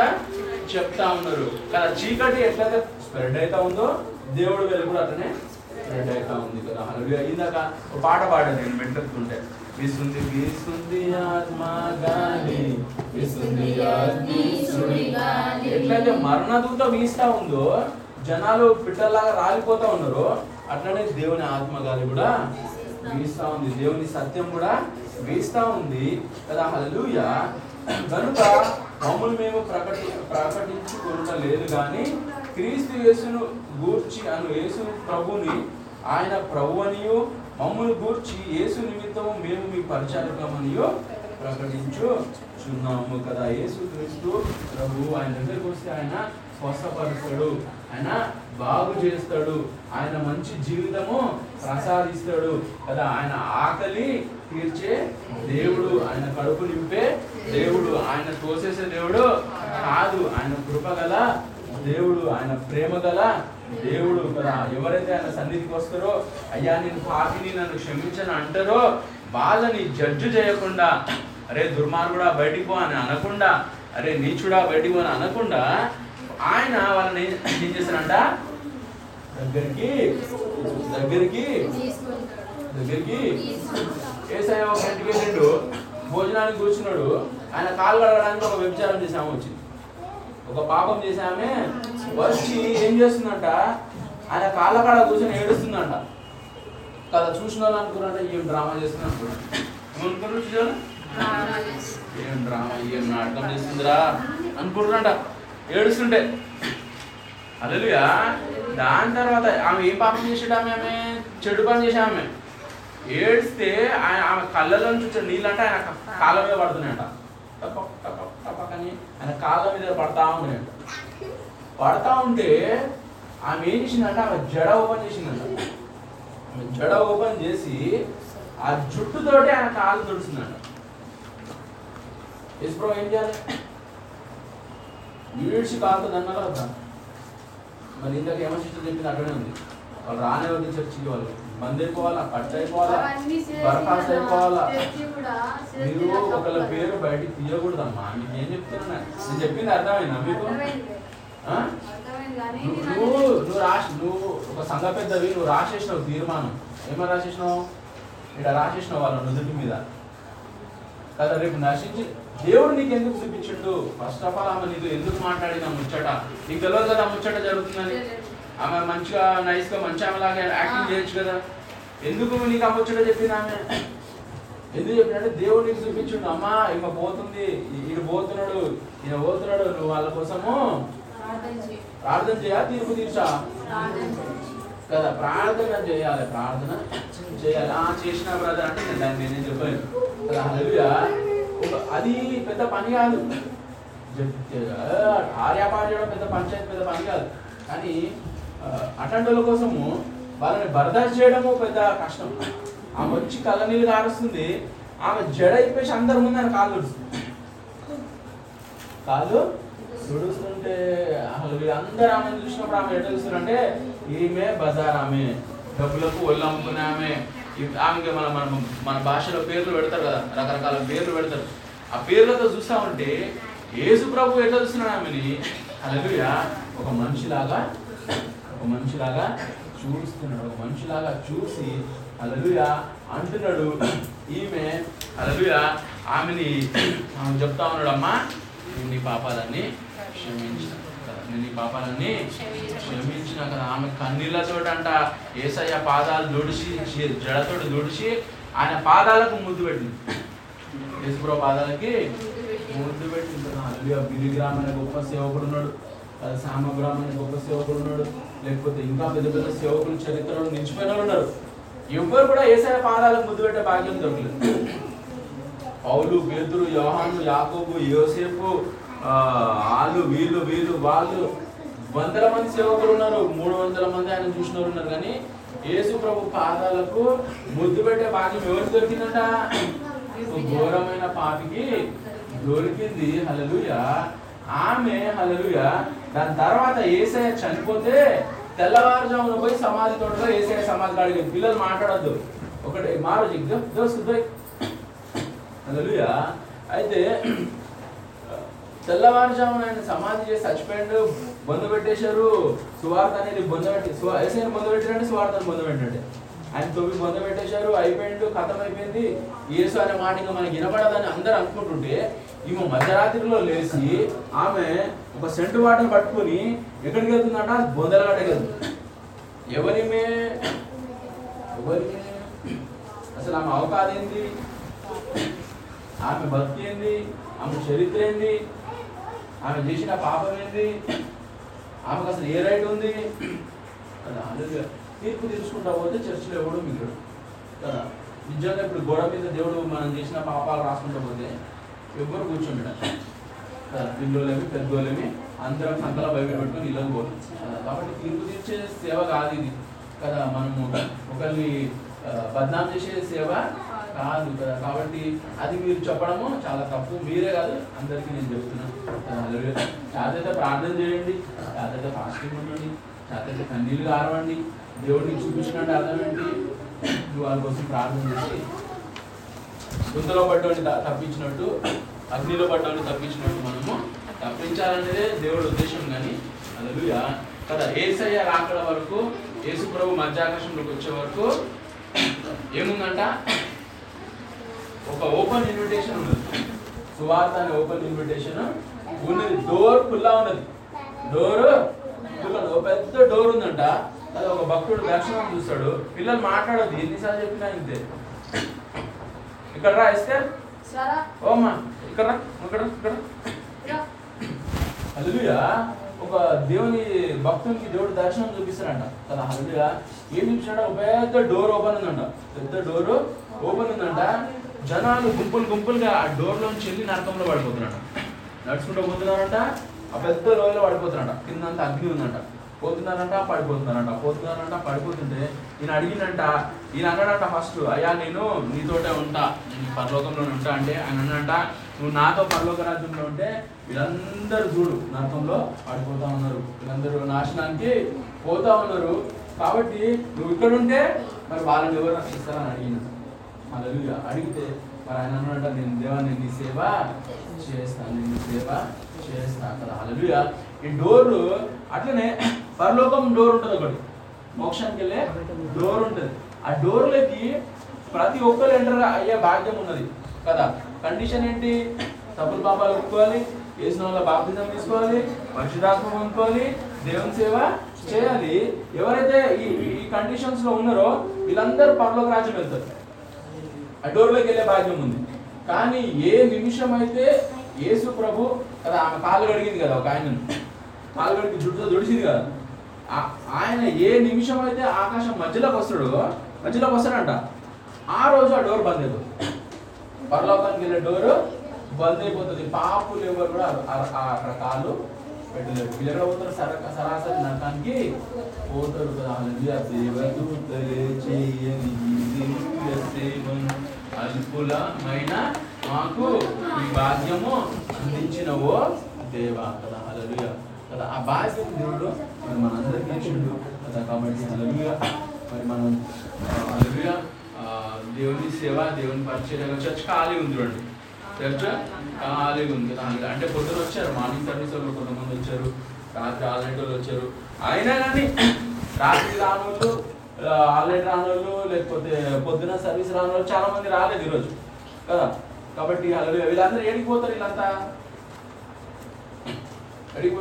చెప్తా ఉన్నారు. కదా చీకటి ఎట్లయితే స్ప్రెడ్ అవుతా ఉందో దేవుడు వెలుగు కూడా అట్లనే స్ప్రెడ్ అవుతా ఉంది కదా. హల్లెలూయా ఇందాక ఒక పాట పాడాను నేను వెంటెత్తుంటే విసుంది విసుంది ఆత్మ గాలి విసుంది ఎట్లయితే మరణదూత వీస్తా ఉందో జనాలు పిట్టలాగా రాలిపోతా ఉన్నారు అట్లనే దేవుని ఆత్మ గాలి కూడా వీస్తా ఉంది. దేవుని సత్యం కూడా వీస్తా ఉంది కదా. హల్లెలూయా కనుక మమ్మల్ని మేము ప్రకటి ప్రకటించుకొనుట లేదు కానీ క్రీస్తు యేసును గూర్చి అను యేసు ప్రభుని ఆయన ప్రభువనియు మమ్మల్ని గూర్చి యేసు నిమిత్తము మేము మీ పరిచారకమనియో ప్రకటించుచున్నాము కదా. యేసు క్రీస్తు ప్రభు ఆయన దగ్గరికి వస్తే ఆయన స్వస్థపరుస్తాడు. ఆయన బాగు చేస్తాడు. ఆయన మంచి జీవితము ప్రసాదిస్తాడు. కదా ఆయన ఆకలి తీర్చే దేవుడు ఆయన కడుపు నింపే దేవుడు ఆయన తోసేసే దేవుడు కాదు. ఆయన కృప గల దేవుడు ఆయన ప్రేమ గల దేవుడు. కదా ఎవరైతే ఆయన సన్నిధికి వస్తారో అయ్యా నేను పాపిని నన్ను క్షమించని అంటారో వాళ్ళని జడ్జు చేయకుండా అరే దుర్మార్గుడా బయటికి పో అని అనకుండా అరే నీచుడా బయటికి పో అని అనకుండా ఆయన వాళ్ళని ఏం- చేశారంట దగ్గరికి. దగ్గరికి. దగ్గరికి. ఏసఐ ఒక ఇంటికి వెళ్ళిండు. భోజనానికి కూర్చున్నాడు. ఆయన కాలు కడగడానికి ఒక వ్యభిచారం చేసి ఆమె వచ్చింది. ఒక పాపం చేసామే ఆమె వచ్చి ఏం చేస్తుందంట? ఆయన కాళ్ళ కాడ కూర్చొని ఏడుస్తుందంట. కదా చూసిన వాళ్ళు అనుకున్నారంట ఏం డ్రామా చేస్తున్నా అనుకున్నారు ఏమనుకున్నారు చూసారు ఏం డ్రామా ఏం నాటకం చేస్తుందిరా అనుకుంటున్నాంట ఏడుస్తుంటే అలలుయా దాని తర్వాత ఆమె ఏం పాపం చేసాడు ఆమె? ఆమె చెడు పని చేసా ఆమె. ఏడిస్తే ఆయన ఆమె కళ్ళలో నుంచి నీళ్ళు అంటే ఆయన కాళ్ళ మీద పడుతున్నాయంట. టపక్ టపక్ టపక్ అని ఆయన కాళ్ళ మీద పడతా ఉన్నాయంట పడతా ఉంటే ఆమె ఏం చేసిందంటే? ఆమె జడ ఓపెన్ చేసిందంట. ఆమె జడ ఓపెన్ చేసి ఆ జుట్టుతోటి ఆయన కాలు తుడుచున్నాడు ఏం చేయాలి? ఈడ్చి కాలుతుంది అన్నారు కదా మరి ఇందాక ఏమో సిస్టర్ చెప్పింది అక్కడే ఉంది. వాళ్ళు రానే వద్దు చర్చికి వాళ్ళు. బంద్ అయిపోవాలా కట్ అయిపోవాలా బర్ఖాస్త్ అయిపోవాలా? మీరు ఒకళ్ళ. పేరు బయటికి తీయకూడదమ్మా. మీకు ఏం చెప్తున్నా నేను చెప్పింది అర్థమైందా మీకు? నువ్వు నువ్వు రాసి నువ్వు ఒక సంఘ పెద్దవి నువ్వు రాసేసినావు తీర్మానం. ఏమని రాసేసినావు ఇక్కడ రాసేసినావు వాళ్ళ నుదుటి మీద. కదా రేపు నశించి దేవుడు నీకు ఎందుకు చూపించిండు? ఫస్ట్ ఆఫ్ ఆల్ ఆమె నీకు ఎందుకు మాట్లాడిన ముచ్చట? నీకు తెలియదు కదా ముచ్చట జరుగుతుందని. ఆమె మంచిగా నైస్గా మంచి ఆమెలాగా యాక్టింగ్ చేయొచ్చు కదా. ఎందుకు నీకు ఆ ముచ్చట చెప్పింది ఆమె? ఎందుకు చెప్పినంటే దేవుడు నీకు చూపించిండు. అమ్మా ఈమె పోతుంది. ఈయన పోతున్నాడు. ఈయన పోతున్నాడు. నువ్వు వాళ్ళ కోసము ప్రార్థన చేయి. ప్రార్థన చేయాలి? తీర్పు తీర్చా. కదా ప్రార్థన చేయాలి. ప్రార్థన చేయాలి. ఆ చేసిన బ్రదర్ అంటే నేను దాన్ని నేనేం చెప్పలేను. కదా అది పెద్ద పని కాదు. ఆర్యాపార చేయడం పెద్ద పంచాయతీ పెద్ద పని కాదు. కానీ ఆ, కోసము వాళ్ళని బర్దాష్ చేయడము పెద్ద కష్టం. ఆమె వచ్చి కళ్ళ నీళ్ళు కారుస్తుంది. ఆమె జడ అయిపోయి అందరి ముందు ఆయన కాళ్ళు తుడుస్తుంది. కాళ్ళు తుడుస్తుంటే అసలు వీళ్ళందరూ ఆమె చూసినప్పుడు ఆమె ఎట్లా చూస్తున్నారంటే ఈమె బజార్ ఆమె. డబ్బులకు ఒళ్ళు అమ్ముకునే ఆమె. ఆమెకి మన మన మన భాషలో పేర్లు పెడతారు కదా రకరకాల పేర్లు పెడతారు. ఆ పేర్లతో చూస్తా ఉంటే యేసు ప్రభు ఎట్లా చూస్తున్నాడు ఆమెని? అలాగే ఒక మనిషిలాగా ఒక మనిషిలాగా చూస్తున్నాడు ఒక మనిషిలాగా చూసి అలలుయా అంటున్నాడు. ఈమె అలలుయా ఆమెని ఆమె చెప్తా ఉన్నాడు అమ్మా నీ పాపాలన్నీ క్షమించాను. నీ పాపాలన్నీ క్షమించిన కదా ఆమె కన్నీళ్ళతోటి అంట ఏసయ్య పాదాలు దుడిచి జడతోటి దుడిచి ఆయన పాదాలకు ముద్దు పెట్టింది. యేసుప్రభు పాదాలకి ముద్దు పెట్టింది. బిలిగ్రామ్ అనే గొప్ప సేవకుడు ఉన్నాడు. సామగ్రామ్ అనే గొప్ప సేవకుడు ఉన్నాడు. లేకపోతే ఇంకా పెద్ద పెద్ద సేవకులు చరిత్రలో నిలిచిపోయిన ఉన్నారు. ఎవ్వరు కూడా ఏసయ్య పాదాలకు ముద్దు పెట్టే భాగ్యం దొరకలేదు. పౌలు పేతురు యోహాను యాకోబు యోసేపు వాళ్ళు వీళ్ళు వీళ్ళు వాళ్ళు వందల మంది సేవకులు ఉన్నారు మూడు వందల మంది ఆయన చూసిన ఉన్నారు. కానీ యేసు ప్రభు పాదాలకు ముద్దు పెట్టే భాగ్యం ఎవరికి దొరికిందంట? ఘోరమైన పాపికి దొరికింది. హలలుయ ఆమె హలలుయ దాని తర్వాత ఏసఐ చనిపోతే తెల్లవారుజామున పోయి సమాధి తోటలో ఏసఐ సమాధి కాడికి పిల్లలు మాట్లాడద్దు. ఒకటి మారోజు దోస్తు హలలుయ అయితే తెల్లవారుజామున ఆయన సమాధి చేసి చచ్చిపోయాడు బొంద పెట్టేశారు సువార్త అనేది బొంద పెట్టి ఏసైనా బొంద పెట్టారంటే సువార్తను బొంద పెట్టండి ఆయన తొమ్మిది బొంద పెట్టేశారు అయిపోయిండు కథం అయిపోయింది యేసు అనే మాట ఇంకా మనకి వినపడదని అందరూ అనుకుంటుంటే ఈమె మధ్యరాత్రిలో లేచి ఆమె ఒక సెంటు వాటను పట్టుకొని ఎక్కడికి వెళ్తుందంట? బొందలగడ్డకి వెళ్తుంది. ఎవరిమే ఎవరిమే అసలు ఆమె అవకాశం ఏంది? ఆమె భక్తి ఏంది? ఆమె చరిత్ర ఏంది? ఆమె చేసిన పాపం ఏంది? ఆమెకు అసలు ఏ రైట్ ఉంది? కదా అందుకే తీర్పు తీర్చుకుంటా పోతే చర్చిలో ఎవడు మిగిలడు కదా నిజంగా ఇప్పుడు గోడ మీద దేవుడు మనం చేసిన పాపాలు రాసుకుంటా పోతే ఎవ్వరు కూర్చోండి కదా పిల్లోలేమి పెద్దోలేమి అందరం సంకల బయట పెట్టుకుని ఇళ్ళకి పోదు కాబట్టి తీర్పు తీర్చే సేవ కాదు ఇది. కదా మనము ఒకరిని బద్నాం చేసే సేవ కాదు కదా. కాబట్టి అది మీరు చెప్పడము చాలా తప్పు. మీరే కాదు అందరికీ నేను చెప్తున్నాను కదా, చేతైతే ప్రార్థన చేయండి చేతైతే ఫాస్టింగ్ ఉండండి చేతైతే కన్నీళ్ళు కారవండి దేవుడికి చూపించినట్టు అర్థం ఏంటి? నువ్వు వాళ్ళ కోసం ప్రార్థన చేసి గుంతలో పడ్డోని తప్పించినట్టు అగ్నిలో పడ్డోని తప్పించినట్టు మనము తప్పించాలనేదే దేవుడి ఉద్దేశం కానీ. అలలుయా కదా ఏసయ్య రాకడ వరకు యేసు ప్రభు మధ్యాకాశంలోకి వచ్చే వరకు ఏముందంట? ఒక ఓపెన్ ఇన్విటేషన్ ఉన్నది. సువార్త అనే ఓపెన్ ఇన్విటేషన్ ఉన్నది. డోర్ ఖుల్లా ఉన్నది. డోర్ ఖుల్లా ఒక పెద్ద డోర్ ఉందంట. అది ఒక భక్తుడు దర్శనం చూస్తాడు. పిల్లలు మాట్లాడద్దు. ఎన్నిసార్లు చెప్పినా ఇంతే. ఇక్కడ రా ఎస్టర్ సరా? ఓమ్మా ఇక్కడ రా, ఇక్కడ ఇక్కడ. హల్లెలూయా. ఒక దేవుని భక్తునికి దేవుడు దర్శనం చూపిస్తాడంట. కదా హల్లెలూయా. ఏం చూపించాడు ఒక పెద్ద డోర్ ఓపెన్ ఉందంట. పెద్ద డోర్ ఓపెన్ ఉందంట. జనాలు గుంపులు గుంపులుగా ఆ డోర్లోంచి వెళ్ళి నరకంలో పడిపోతున్నాడు నడుచుకుంటూ పోతున్నారంట ఆ పెద్ద లోయలో పడిపోతున్నాడు కిందంతా అగ్ని ఉందంట. పోతున్నారంట పడిపోతున్నారంట. పోతున్నారంట పడిపోతుంటే ఈయన అడిగినంట ఈయన అన్నాడంట ఫస్ట్ అయ్యా నేను నీతోటే ఉంటా. నేను పరలోకంలోనే ఉంటా. అంటే ఆయన అన్నంట నువ్వు నాతో పరలోక రాజ్యంలో ఉంటే వీళ్ళందరూ చూడు నరకంలో పడిపోతా ఉన్నారు. వీళ్ళందరూ నాశనానికి పోతా ఉన్నారు. కాబట్టి నువ్వు ఇక్కడ ఉంటే మరి వాళ్ళని ఎవరు రక్షిస్తారని అడిగిన అలా అడిగితే మరి ఆయన అన్నాడంట నేను దేవా నేను నీ సేవ చేస్తాను నేను నీ సేవ చేస్తాను కదా అలవిగా ఈ డోర్ అట్లనే పరలోకం డోర్ ఉంటుంది ఒకటి. మోక్షానికి వెళ్ళే డోర్ ఉంటుంది. ఆ డోర్లకి ప్రతి ఒక్కరు ఎంటర్ అయ్యే భాగ్యం ఉన్నది. కదా? కండిషన్ ఏంటి? తప్పులు పాపాలు ఒప్పుకోవాలి వేసిన వాళ్ళ బాప్తిజం తీసుకోవాలి పరిశుధాత్మ పొందుకోవాలి దేవుని సేవ చేయాలి. ఎవరైతే ఈ ఈ కండిషన్స్లో ఉన్నారో వీళ్ళందరూ పరలోక రాజ్యం వెళ్తారు. ఆ వెళ్ళే భాగ్యం ఉంది. కానీ ఏ నిమిషం అయితే యేసు ప్రభు కదా ఆమె కాలు కడిగింది కదా ఒక ఆయన కాలు కడిగి జుట్టుతో దుడిచింది కదా. ఆ- ఆయన ఏ నిమిషం అయితే ఆకాశం మధ్యలోకి వస్తాడో మధ్యలోకి వస్తాడంట. ఆ రోజు ఆ డోర్ బంద్ అయిపోతుంది. పరలోకానికి వెళ్ళే డోర్ బంద్ అయిపోతుంది. పాపులు ఎవరు కూడా అక్కడ కాలు పెట్టలేదు వీళ్ళు పోతారు? సర సరాసరి నరకానికి పోతారు కదా. హల్లెలూయా. చేయని సేవను అల్పులమైన మాకు ఈ భాగ్యము అందించినవో దేవా కదా. అలలుయ కదా ఆ భాగ్యం దేవుడు మరి మనందరికీ ఇచ్చిండు. కదా కాబట్టి అలలుయ మరి మనం అలలుయ దేవుని సేవ దేవుని పరిచయం చర్చ్ ఖాళీ ఉంది చూడండి. చర్చ్ ఖాళీ ఉంది. కదా అంటే పొద్దున వచ్చారు మార్నింగ్ సర్వీస్ వాళ్ళు కొంతమంది వచ్చారు రాత్రి ఆల్రెడీ వచ్చారు. అయినా కానీ రాత్రి రానోళ్ళు ఆన్లైన్ రాని వాళ్ళు లేకపోతే పొద్దున సర్వీస్ రానోళ్ళు చాలా మంది రాలేదు ఈరోజు. కదా? కాబట్టి వాళ్ళు వీళ్ళందరూ ఏడిగిపోతారు వీళ్ళంతా? ఎక్కడికి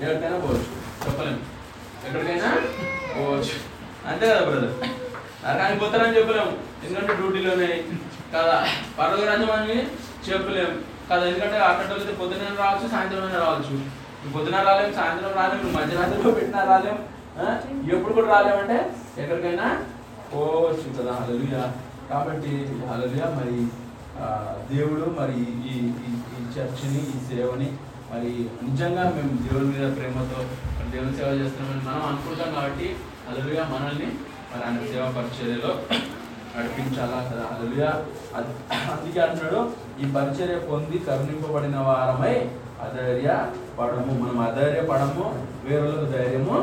ఎక్కడికైనా పోవచ్చు. చెప్పలేము. ఎక్కడికైనా పోవచ్చు. అంతే కదా బ్రదర్ నరకానికి పోతారని చెప్పలేము. ఎందుకంటే డ్యూటీలోనే కదా? పర్వ రాజ్యం అని చెప్పలేము. కదా? ఎందుకంటే అక్కడ వెళ్తే పొద్దున రావచ్చు సాయంత్రం రావచ్చు. పొద్దున రాలేము సాయంత్రం రాలేము మధ్యరాత్రిలో పెట్టినా రాలేము. ఎప్పుడు కూడా రాలేమంటే ఎక్కడికైనా పోవచ్చు కదా హల్లెలూయా. కాబట్టి హల్లెలూయా మరి దేవుడు మరి ఈ ఈ చర్చిని ఈ సేవని మరి నిజంగా మేము దేవుని మీద ప్రేమతో దేవుని సేవ చేస్తున్నామని మనం అనుకుంటాం కాబట్టి అలలుగా మనల్ని మరి ఆయన సేవ పరిచర్యలో నడిపించాలా కదా. అలలుగా అందుకే అంటున్నాడు ఈ పరిచర్య పొంది కరుణింపబడిన వారమై అధైర్య పడము మనం అధైర్య పడము వేరులకు ధైర్యము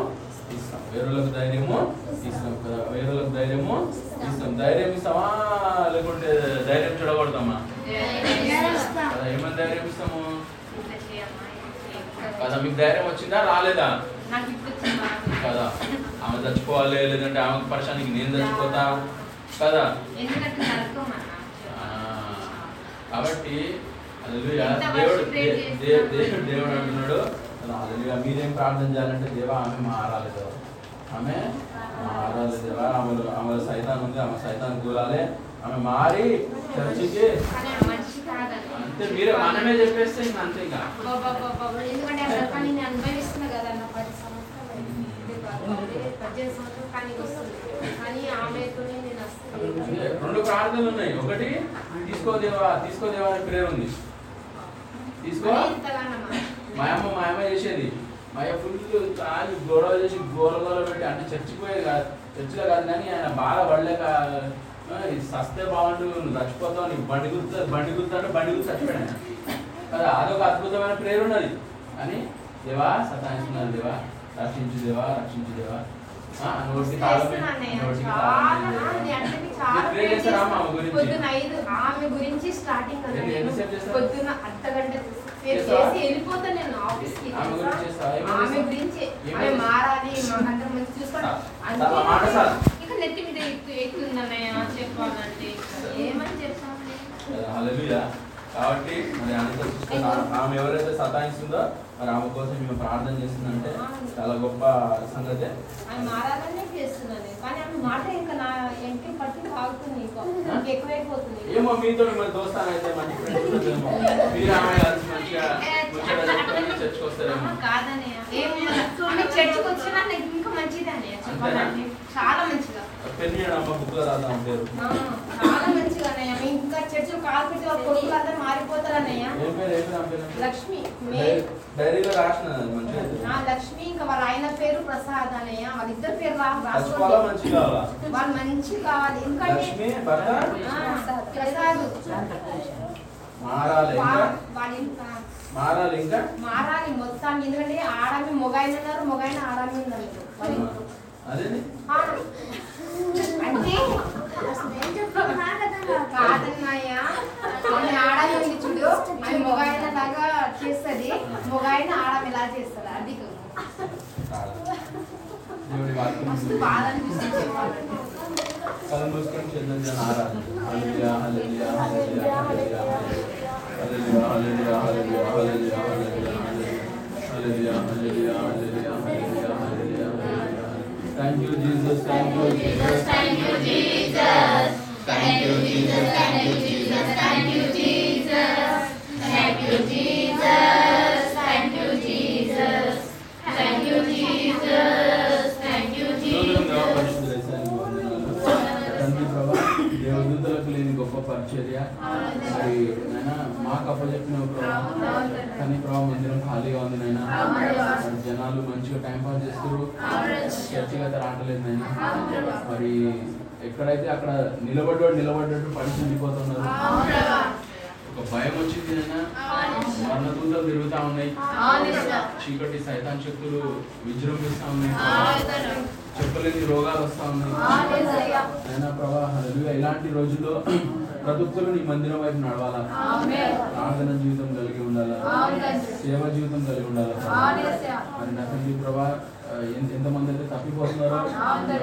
ఇస్తాం. వేరులకు ధైర్యము ఇస్తాం కదా. వేరులకు ధైర్యము ఇస్తాం. ధైర్యం ఇస్తామా? లేకుంటే ధైర్యం చూడగొడతామా? కదా ఏమని ధైర్యం ఇస్తాము? కదా మీకు ధైర్యం వచ్చిందా? రాలేదా? కదా ఆమె చచ్చిపోవాలి లేదంటే ఆమెకు పరిశానికి నేను చచ్చిపోతా? కదా. కాబట్టి హల్లెలూయా. దేవుడు దేవుడు దేవుడు అంటున్నాడు. హల్లెలూయా. మీరేం ప్రార్థన చేయాలంటే దేవా ఆమె మారాలి దేవా. ఆమె మారాలి దేవా. ఆమె ఆమె సైతాన్ ఉంది ఆమె సైతాన్ కూలాలి ఆమె మారి చర్చికి. అంతే మీరే మనమే చెప్పేస్తే ఇంక అంతే ఇంకా. రెండు ప్రార్థనలు ఉన్నాయి. ఒకటి తీసుకోదేవా తీసుకోదేవా అనే ప్రేయర్ ఉంది. తీసుకో. మా అమ్మ మా అమ్మ చేసేది. మా ఫుల్ తాగి గొడవ చేసి గోల గోల పెట్టి అంటే చర్చికి పోయేది కాదు చర్చిలో కాదు కానీ ఆయన బాధ పడలేక "ఆ, ఇది సస్తే బాగుండు నువ్వు చచ్చిపోతావు నీకు బండి గుర్తు బండి గుర్తు అంటే బండి గుర్తు చచ్చిపోయాడు ఆయన. కదా అదొక అద్భుతమైన ప్రేయర్ ఉన్నది. అని దేవా సతాయిస్తున్నారు దేవా రక్షించు దేవా రక్షించు దేవా? పొద్దున ఐదు ఆమె గురించి స్టార్టింగ్? పొద్దున అర్ధ గంట సేపు చేస్తావా? చేసి వెళ్ళిపోతా నేను ఆఫీస్కి ఆమె గురించి చేస్తావా? ఏమని ఆమె చేస్తావు? గురించి ఏమని ఆమె చేస్తావు? మారాలి మంచి చూసుకోండి. ఇక నెత్తి మీద ఎక్కుతుందన్నయ్య చెప్పాలంటే ఏమని. కాబట్టి మరి ఆమె ఎవరైతే సతాయిస్తుందో మరి ఆమె కోసం మేము ప్రార్థన చేస్తుందంటే చాలా గొప్ప సంగతే. ఆమె చేస్తున్నాను కానీ ఆమె మాట ఇంకా నా ఎంకి పట్టు ఆగుతుంది ఇంకో. ఎక్కువైపోతుంది. ఏమో మీతో మిమ్మల్ని దోస్తాను అయితే మంచి ఫ్రెండ్స్ మీరు ఆమె కలిసి మంచిగా చర్చకు వస్తారేమో చర్చికి వచ్చినా నాకు ఇంకా చెప్పాలంటే. చాలా మంచిగా. పెళ్ళి అమ్మ బుక్లో రాద్దాం పేరు. ఆ, చాలా మంచిగా. ఇంకా చర్చలు కాల్ పెట్టి వాళ్ళ కొడుకులు అందరూ మారిపోతారు అన్నయ్య లక్ష్మి డైరీలో లక్ష్మి ఇంకా వాళ్ళ ఆయన పేరు ప్రసాద్ అన్నయ్య. వాళ్ళ ఇద్దరు పేరు రాసుకోవాలి వాళ్ళు మంచి కావాలి? ఎందుకంటే ప్రసాద్. మారాలి మారాలి ఇంకా? మారాలి మొత్తానికి ఎందుకంటే ఆడామి మొగాయిన ఉన్నారు మొగాయిన ఆడామి ఉన్నారు. వాళ్ళ ఇంట్లో. అదే ఆ, అంటే కాదన్నయ్య ఆమె ఆడమి ఉంది చూడు ఆమె మొగాయన లాగా చేస్తుంది మొగాయన ఆడమి అది దేవుడి వాక్యం మస్తు బాధ అనిపిస్తుంది చెప్పాలంటే కళ్ళు మూసుకొని చేద్దాం జన ఆరాధన హల్లెలూయా హల్లెలూయా హల్లెలూయా హల్లెలూయా హల్లెలూయా హల్లెలూయా హల్లెలూయా హల్లెలూయా హల్లెలూయా హల్లెలూయా హల్లెలూయా హల్లెలూయా thank you Jesus thank you Jesus thank you Jesus thank you Jesus thank you Jesus thank you Jesus thank you Jesus thank you Jesus thank you Jesus thank you Jesus తండ్రి ప్రభా దేవదూతలకు లేని గొప్ప పరిచర్య మరి నాయన మాకు అప్పచెప్పిన ప్రభా కానీ ప్రభా మందిరం ఖాళీగా ఉంది నాయన మరి జనాలు మంచిగా టైం పాస్ చేస్తారు చర్చిగా అయితే రావట్లేదు నేను. మరి ఎక్కడైతే అక్కడ నిలబడ్డాడు నిలబడ్డట్టు పడి చెందిపోతున్నారు ఒక భయం వచ్చింది నాయన మరణ దూతలు తిరుగుతా ఉన్నాయి. చీకటి సైతాన్ శక్తులు విజృంభిస్తా ఉన్నాయి. చెప్పలేని రోగాలు వస్తా ఉన్నాయి. అయినా ప్రభా ఇలాంటి రోజుల్లో ప్రతి నీ మందిరం వైపు నడవాలా? ప్రార్థన జీవితం కలిగి ఉండాలా? సేవ జీవితం కలిగి ఉండాలా? మరి నా ప్రభా ఎంతమంది అయితే తప్పిపోతున్నారో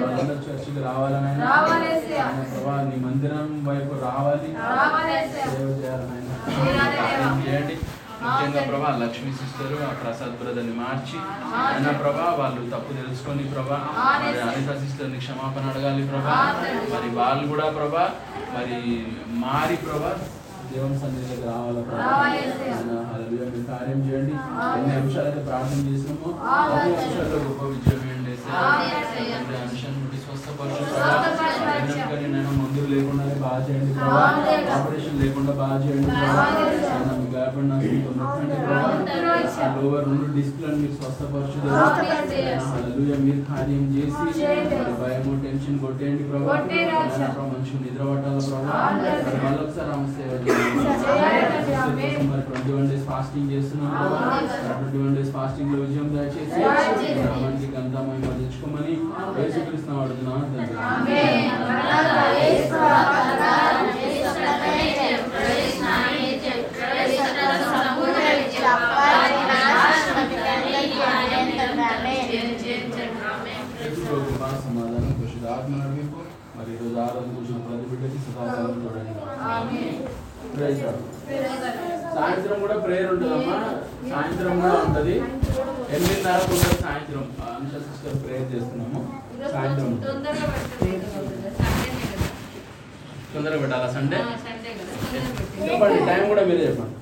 వాళ్ళందరూ చర్చికి రావాలని ప్రభా నీ మందిరం వైపు రావాలి. సేవ చేయాలని చేయండి. ముఖ్యంగా ప్రభా లక్ష్మీ సిస్టర్ ఆ ప్రసాద్ బ్రదర్ని మార్చి అయినా ప్రభా వాళ్ళు తప్పు తెలుసుకొని ప్రభా మరి అనిత సిస్టర్ని క్షమాపణ అడగాలి ప్రభా. మరి వాళ్ళు కూడా ప్రభా మరి మారి ప్రభా దేవుని సన్నిధిలోకి రావాలి మీ కార్యం చేయండి. ఎన్ని అంశాలైతే ప్రార్థన చేసినామో అన్ని అంశాల్లో గొప్ప విజయం చేయండి అంశాన్ని స్వస్థపరచు నేను లేకుండానే బాగా చేయండి ఆపరేషన్ లేకుండా బాగా చేయండి మీ గాయపడిన ఆ లోవర్ రెండు డిస్క్లను మీరు స్వస్థపరచు హల్లెలూయా మీరు కార్యం చేసి భయము టెన్షన్ కొట్టేయండి ప్రభా. ఆయన ప్రభా మంచిగా నిద్ర పట్టాలి ప్రభా. మరి మళ్ళీ ఒకసారి ఆమె సేవ మరి ట్వంటీ వన్ డేస్ ఫాస్టింగ్ చేస్తున్నాం. ట్వంటీ వన్ డేస్ ఫాస్టింగ్లో విజయం దయచేసి రామానికి అంతా మేము తెచ్చుకోమని యేసుక్రీస్తు అడుగుతున్నాం తండ్రి ఎప్పుడు కృపా సమాధానం పరిశుద్ధ ఆత్మ నడిపింపు మరి ఈరోజు ఆరాధన కూర్చున్న ప్రతి బిడ్డకి సదాకాలం చూడండి. సాయంత్రం కూడా ప్రేయర్ ఉంటుందమ్మా. సాయంత్రం కూడా ఉంటుంది. ఎనిమిదిన్నర పూట సాయంత్రం అనుష సిస్టర్ ప్రేయర్ చేస్తున్నాము. సాయంత్రం తొందరగా పెట్టాలా సండే? చెప్పండి టైం కూడా మీరే చెప్పండి.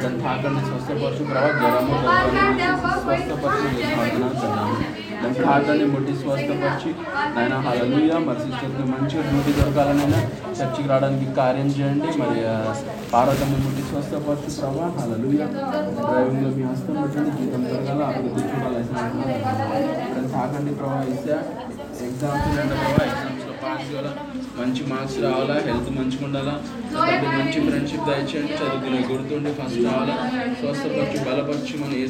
దాన్ని తాకండి స్వస్థపరచు తర్వాత జ్వరము స్వస్థపరచు దాని తాకండి ముట్టి స్వస్థపరిచి నాయన హలలుయ మరి సిస్టర్కి మంచిగా డ్యూటీ దొరకాలనైనా చర్చికి రావడానికి కార్యం చేయండి. మరి పార్వతమ్మ ముట్టి స్వస్థపరచు ప్రభా హలలుయ డ్రైవింగ్లో మీ హస్తం పెట్టండి జీతం దొరకాల అభివృద్ధి చూడాలి దాన్ని తాకండి ప్రభా ఇస్తే ఎగ్జామ్స్ ఉండండి ప్రభా ఎగ్జామ్స్లో పాస్ కావాలా మంచి మార్క్స్ రావాలా? హెల్త్ మంచిగా ఉండాలా? మంచి ఫ్రెండ్షిప్ దయచేయండి. చదువుకునే గుర్తుండి ఫస్ట్ రావాలా? స్వస్థపరచు బలపరచు మనం ఏ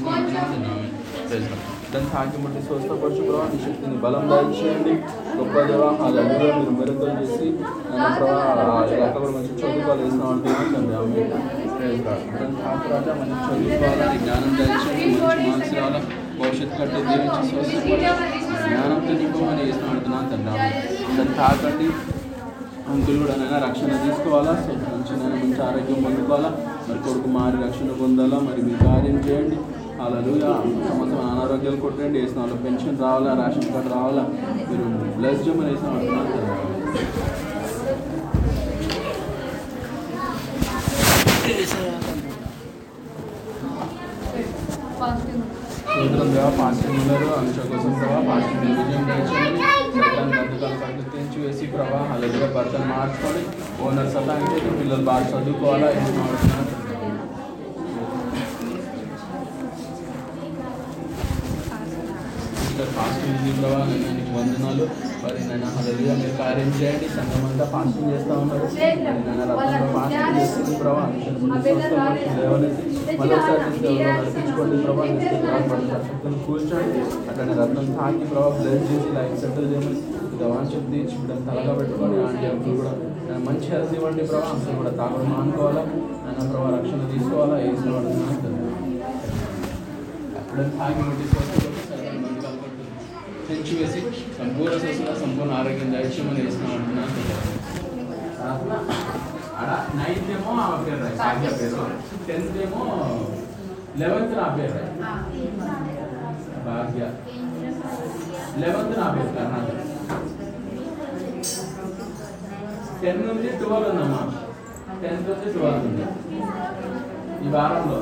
దాన్ని తాకి మట్టి స్వస్థపరచు ప్రభావ నీ శక్తిని బలం దయచేయండి గొప్ప దేవ హాలూయా మీరు మెరుగలు చేసి ప్రభావ ఎక్కడ మంచి చదువుకోవాలి. వేసిన అంటున్నాను తండ్రి ఆమె తాకి రాజా మంచి చదువుకోవాలని జ్ఞానం దయచేయండి మంచి మార్క్స్ రావాలా. భవిష్యత్తు కట్టే దీవించి స్వస్థపరచు జ్ఞానంతో నింపమని వేసిన అంటున్నాను తండ్రి దాన్ని తాకండి అంకులు కూడా నైనా రక్షణ తీసుకోవాలా? సో మంచి నైనా మంచి ఆరోగ్యం పొందుకోవాలా? మరి కొడుకు మారి రక్షణ పొందాలా? మరి మీ కార్యం చేయండి. అలాగా సంవత్సరం అనారోగ్యాలు కొట్టండి. వేసిన వాళ్ళు పెన్షన్ రావాలా రేషన్ కార్డు రావాలా? మీరు బ్లస్ జమ్మని వేసిన వాళ్ళు సూత్రం ద్వారా ఉన్నారు కోసం ప్రభావ వేసి ప్రభావ అలాగే భర్తను మార్చుకొని ఓనర్ సతాయించి పిల్లలు బాగా చదువుకోవాలా? సిస్టర్ ఫాస్టింగ్ ఉంది ప్రభా నేను నీకు వందనాలు. మరి నేను హలలుగా మీరు కార్యం చేయండి. సంఘం అంతా ఫాస్టింగ్ చేస్తూ ఉన్నారు. నేను రక్తంలో ఫాస్టింగ్ చేస్తుంది. ప్రభా లేవనెత్తి మళ్ళీ ఒకసారి తీసుకెళ్ళి నడిపించుకోండి. ప్రభా శక్తులు కూర్చోండి. అట్లనే రత్నం తాకి ప్రభా బ్లెస్ చేసి లైఫ్ సెటిల్ చేయమని వాంఛం తీర్చి ఇప్పుడు తలగా పెట్టుకొని ఆంటీ కూడా మంచి హెల్త్ ఇవ్వండి ప్రభా. అంకుల్ కూడా తాగడం మానుకోవాలా? నేను ప్రభా రక్షణ తీసుకోవాలా? వేసిన వాడు ఎప్పుడైనా తాగి తెచ్చి వేసి సంపూర్ణ స్వస్థత సంపూర్ణ ఆరోగ్యం దయచేయమని వేసిన అంటున్నాను నైన్త్ ఏమో ఆమె పేరు రాయి భాగ్య పేరు టెన్త్ ఏమో లెవెన్త్ నా పేరు రాయి. భాగ్య. లెవెన్త్ నా పేరు కర్ణాటక. టెన్ నుంచి ట్వెల్వ్ ఉందమ్మా. టెన్త్ నుంచి ట్వెల్వ్ ఉంది. ఈ వారంలో.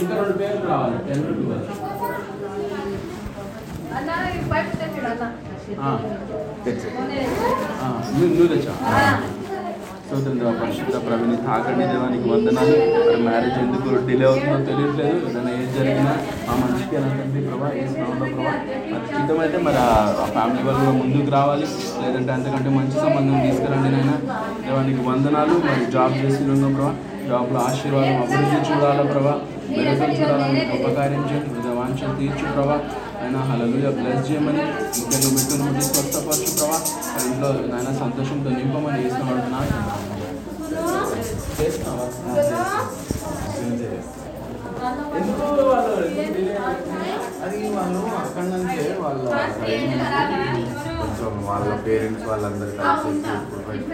ఇంకా రెండు పేర్లు రావాలి టెన్ ట్వెల్వ్. నువ్వు తెచ్చా స్తోత్రం దేవా పరిశుద్ధ ప్రవీణి తాకండి దేవానికి వందనాలు మరి మ్యారేజ్ ఎందుకు డిలే అవుతుందో తెలియట్లేదు ఏదైనా ఏం జరిగినా మా మంచికి ఎలా తండ్రి ప్రభా ఏ స్నామంలో ప్రభా మరి అయితే మరి ఆ ఫ్యామిలీ వాళ్ళు ముందుకు రావాలి లేదంటే అంతకంటే మంచి సంబంధం తీసుకురండి నైనా దేవానికి వందనాలు మరి జాబ్ చేసి ఉన్నాం ప్రభా జాబ్లో ఆశీర్వాదం అభివృద్ధి చూడాలా ప్రభా మెరుగులు చూడాలని గొప్ప కార్యం చేయండి వాంఛలు తీర్చు ప్రభా ఆయన హలలుగా బ్లెస్ చేయమని నువ్వు బిడ్డను ముట్టి స్వస్థపరచు ప్రభా ఇంట్లో నాయన సంతోషంతో నింపమని చేసిన నా ఎందుకు వాళ్ళు అవుతుంది? అది వాళ్ళు అక్కడ నుంచే వాళ్ళ కొంచెం వాళ్ళ పేరెంట్స్ వాళ్ళందరూ కలిసి.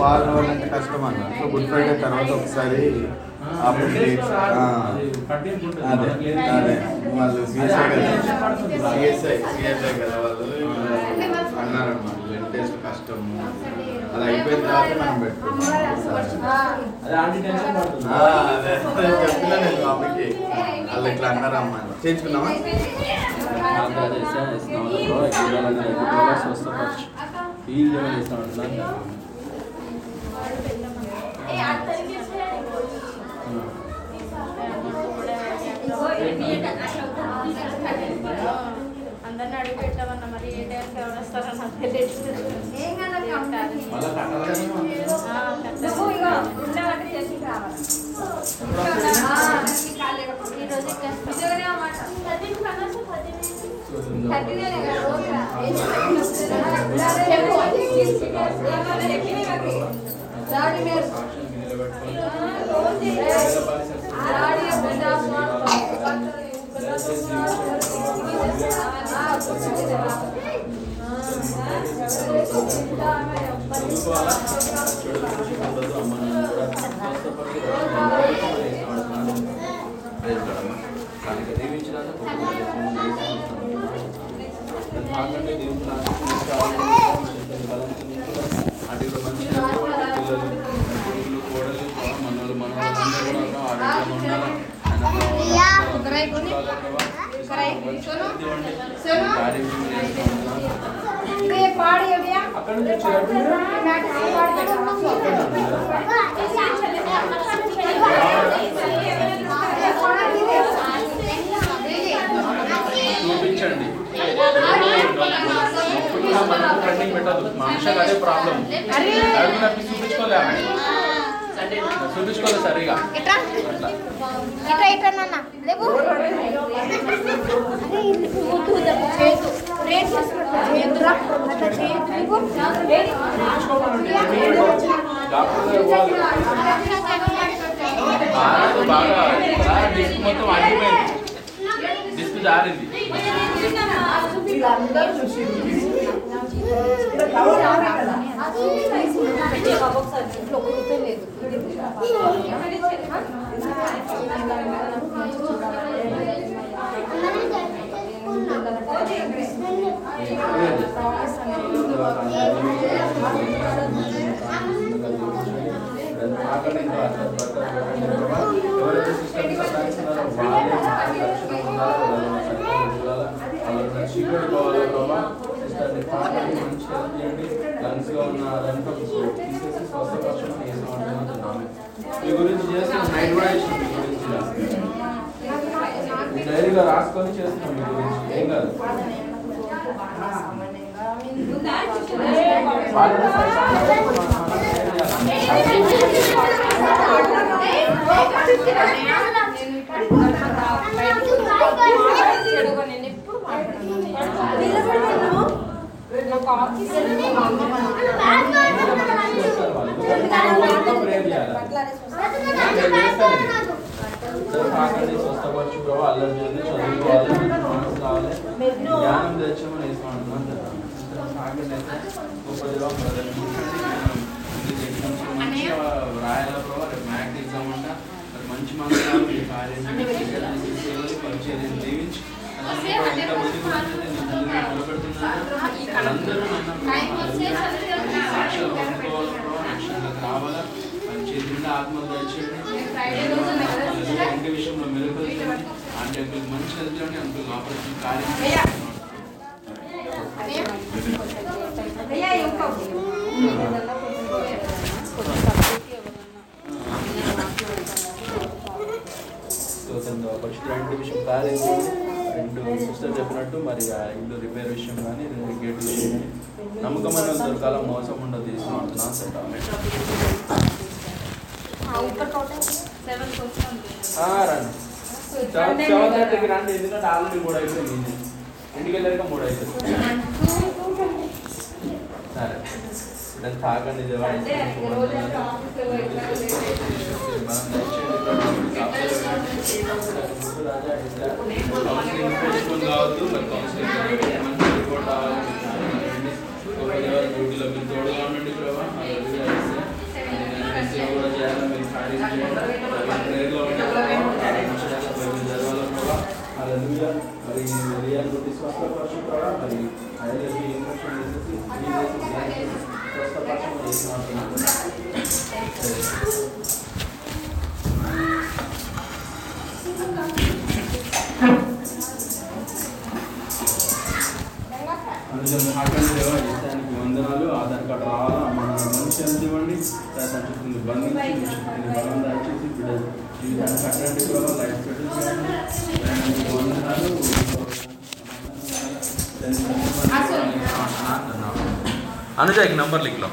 వాళ్ళ వాళ్ళంటే కష్టం అన్న సో గుడ్ ఫ్రైడే తర్వాత ఒకసారి అప్పుడు అదే అదే వాళ్ళు సిఎస్ఐ కదా సిఎస్ఐ సిఎస్ఐ కదా వాళ్ళు అన్నారన్నమాట టెన్ కష్టం అది అయిపోయిన తర్వాత మనం పెట్టుకున్నాం అదే నేను బాబుకి వాళ్ళు ఇట్లా అన్నారమ్మా అని. చేయించుకున్నావా అందరిని అడుగు పెట్టామన్నా మరి ఏ టైంకి ఎవరు వస్తారో నాకు తెలియదు మళ్ళా కట్టాలని ఉంది. నువ్వు ఇగో ఉండవంటే చేసి రావాలి ఈరోజు నిజంగానే మాట దాడి మీరు సాక్ష్యానికి నిలబెట్టుకొని, దాడి చదువుకోవాలా? చెడు మనిషి ఉండదు, అమ్మ నాన్న కూడా స్వస్థపరిచి రక్షణ ఇస్తామని అంటున్నాను. ప్రైజ్ లార్డ్ అమ్మ. కనుక దీవించినాను. కాకండి దేవుని ఆశీర్వదించాలి. అటు ఇటు మంచి పిల్లలు, కొడుకులు, కోడలు, మనవలు, మనవరాళ్ళు అందరూ కూడా ఆరోగ్యంగా ఉండాలి. ఆయన కార్యం చేస్తున్నాను. అక్కడ నుంచి వచ్చారు. చూపించండి నొప్పులుగా మనకు ట్రెండింగ్ పెట్టదు మనుషులకు అదే ప్రాబ్లం అడుగు నొప్పి చూపించుకోలే చూపించుకోలేదు నాన్న? లేవు? బాగా డిస్క్ మొత్తం ఆగిపోయింది. డిస్క్ జారింది. ఎవరైతే సిస్టమ్ సతాయిస్తున్నారో వాళ్ళే రక్షణ ఉండాలి, వాళ్ళ సన్నిధిలో ఉండాలి. చీకటి పోవాలి ప్రభా సిస్టర్ని తాకండి మంచి హెల్ప్ చేయండి లంగ్స్లో ఉన్న అదంతా తీసేసి స్వస్థపరచమని ఏసు అంటున్నాను మీ గురించి చేస్తున్నాం నైట్ కూడా ఇష్టం మీ గురించి మీ డైరీలో రాసుకొని చేస్తున్నాం మీ గురించి ఏం కాదు చెడుగా నేను ఎప్పుడు మాట్లాడను నాకు ఆఫీస్ ప్రేర్ చేయాలి తాకండి స్వస్థపరచు ప్రభావ అల్లరి చేయండి చదువుకోవాలి మనసు జ్ఞానం తెచ్చామని గొప్ప దేవా బ్రదర్ మంచిగా రాయాల ప్రభావ రేపు మ్యాథ్స్ ఎగ్జామ్ అంట. మరి మంచి రావాలి మీ కార్యం పరిచయం దీవించి నన్ను సాక్షులు పంపుకోవాలి ప్రభావ రక్షణలోకి రావాలా? మన చేతి నిండా ఆత్మలు దయచేయండి విషయంలో మెరుగులు చేయండి అంటే అంకుల్ మంచి అండి. అంకుల్ ఆపరేషన్ కార్యం స్తోత్రంతో రెండు విషయం కార్యం రెండు సిస్టర్ చెప్పినట్టు మరి ఆ ఇల్లు రిపేర్ విషయం కానీ గేట్ విషయం కానీ. నమ్మకమైన వాళ్ళు దొరకాల మోసం ఉండదు తీసుకుంటున్నా సెట్ రండి. సెవెన్ రండి ఎందుకంటే ఆల్రెడీ కూడా అయిపోయింది. ఇంటికి వెళ్ళాక మూడు అయిపోయింది సరే ఇప్పుడు తాగండి దేవా కావద్దు మరి కౌన్సిలింగ్ మంచి రిపోర్ట్ రావాలి గొప్ప దేవా డ్యూటీలో మీరు తోడుగా ఉండండి ప్రభావ సేవ కూడా చేయాలి మీరు కార్యం చేయాలి ప్రేయర్లో ఉండాలి చదవాలి ప్రభావ హల్లెలూయా మరి రియాల్ కొట్టి స్వస్థపరచు మరి ఐఎల్ఎస్బి ఇన్ఫెక్షన్ చేసేసి తీసేసి స్వస్థపరచమని వందనాలు ఆధార్ కార్డు రావాలా మన మనిషి ఎంత ఇవ్వండి బంధించి బలం దాచేసి బలం अनुजा एक नंबर लिख लो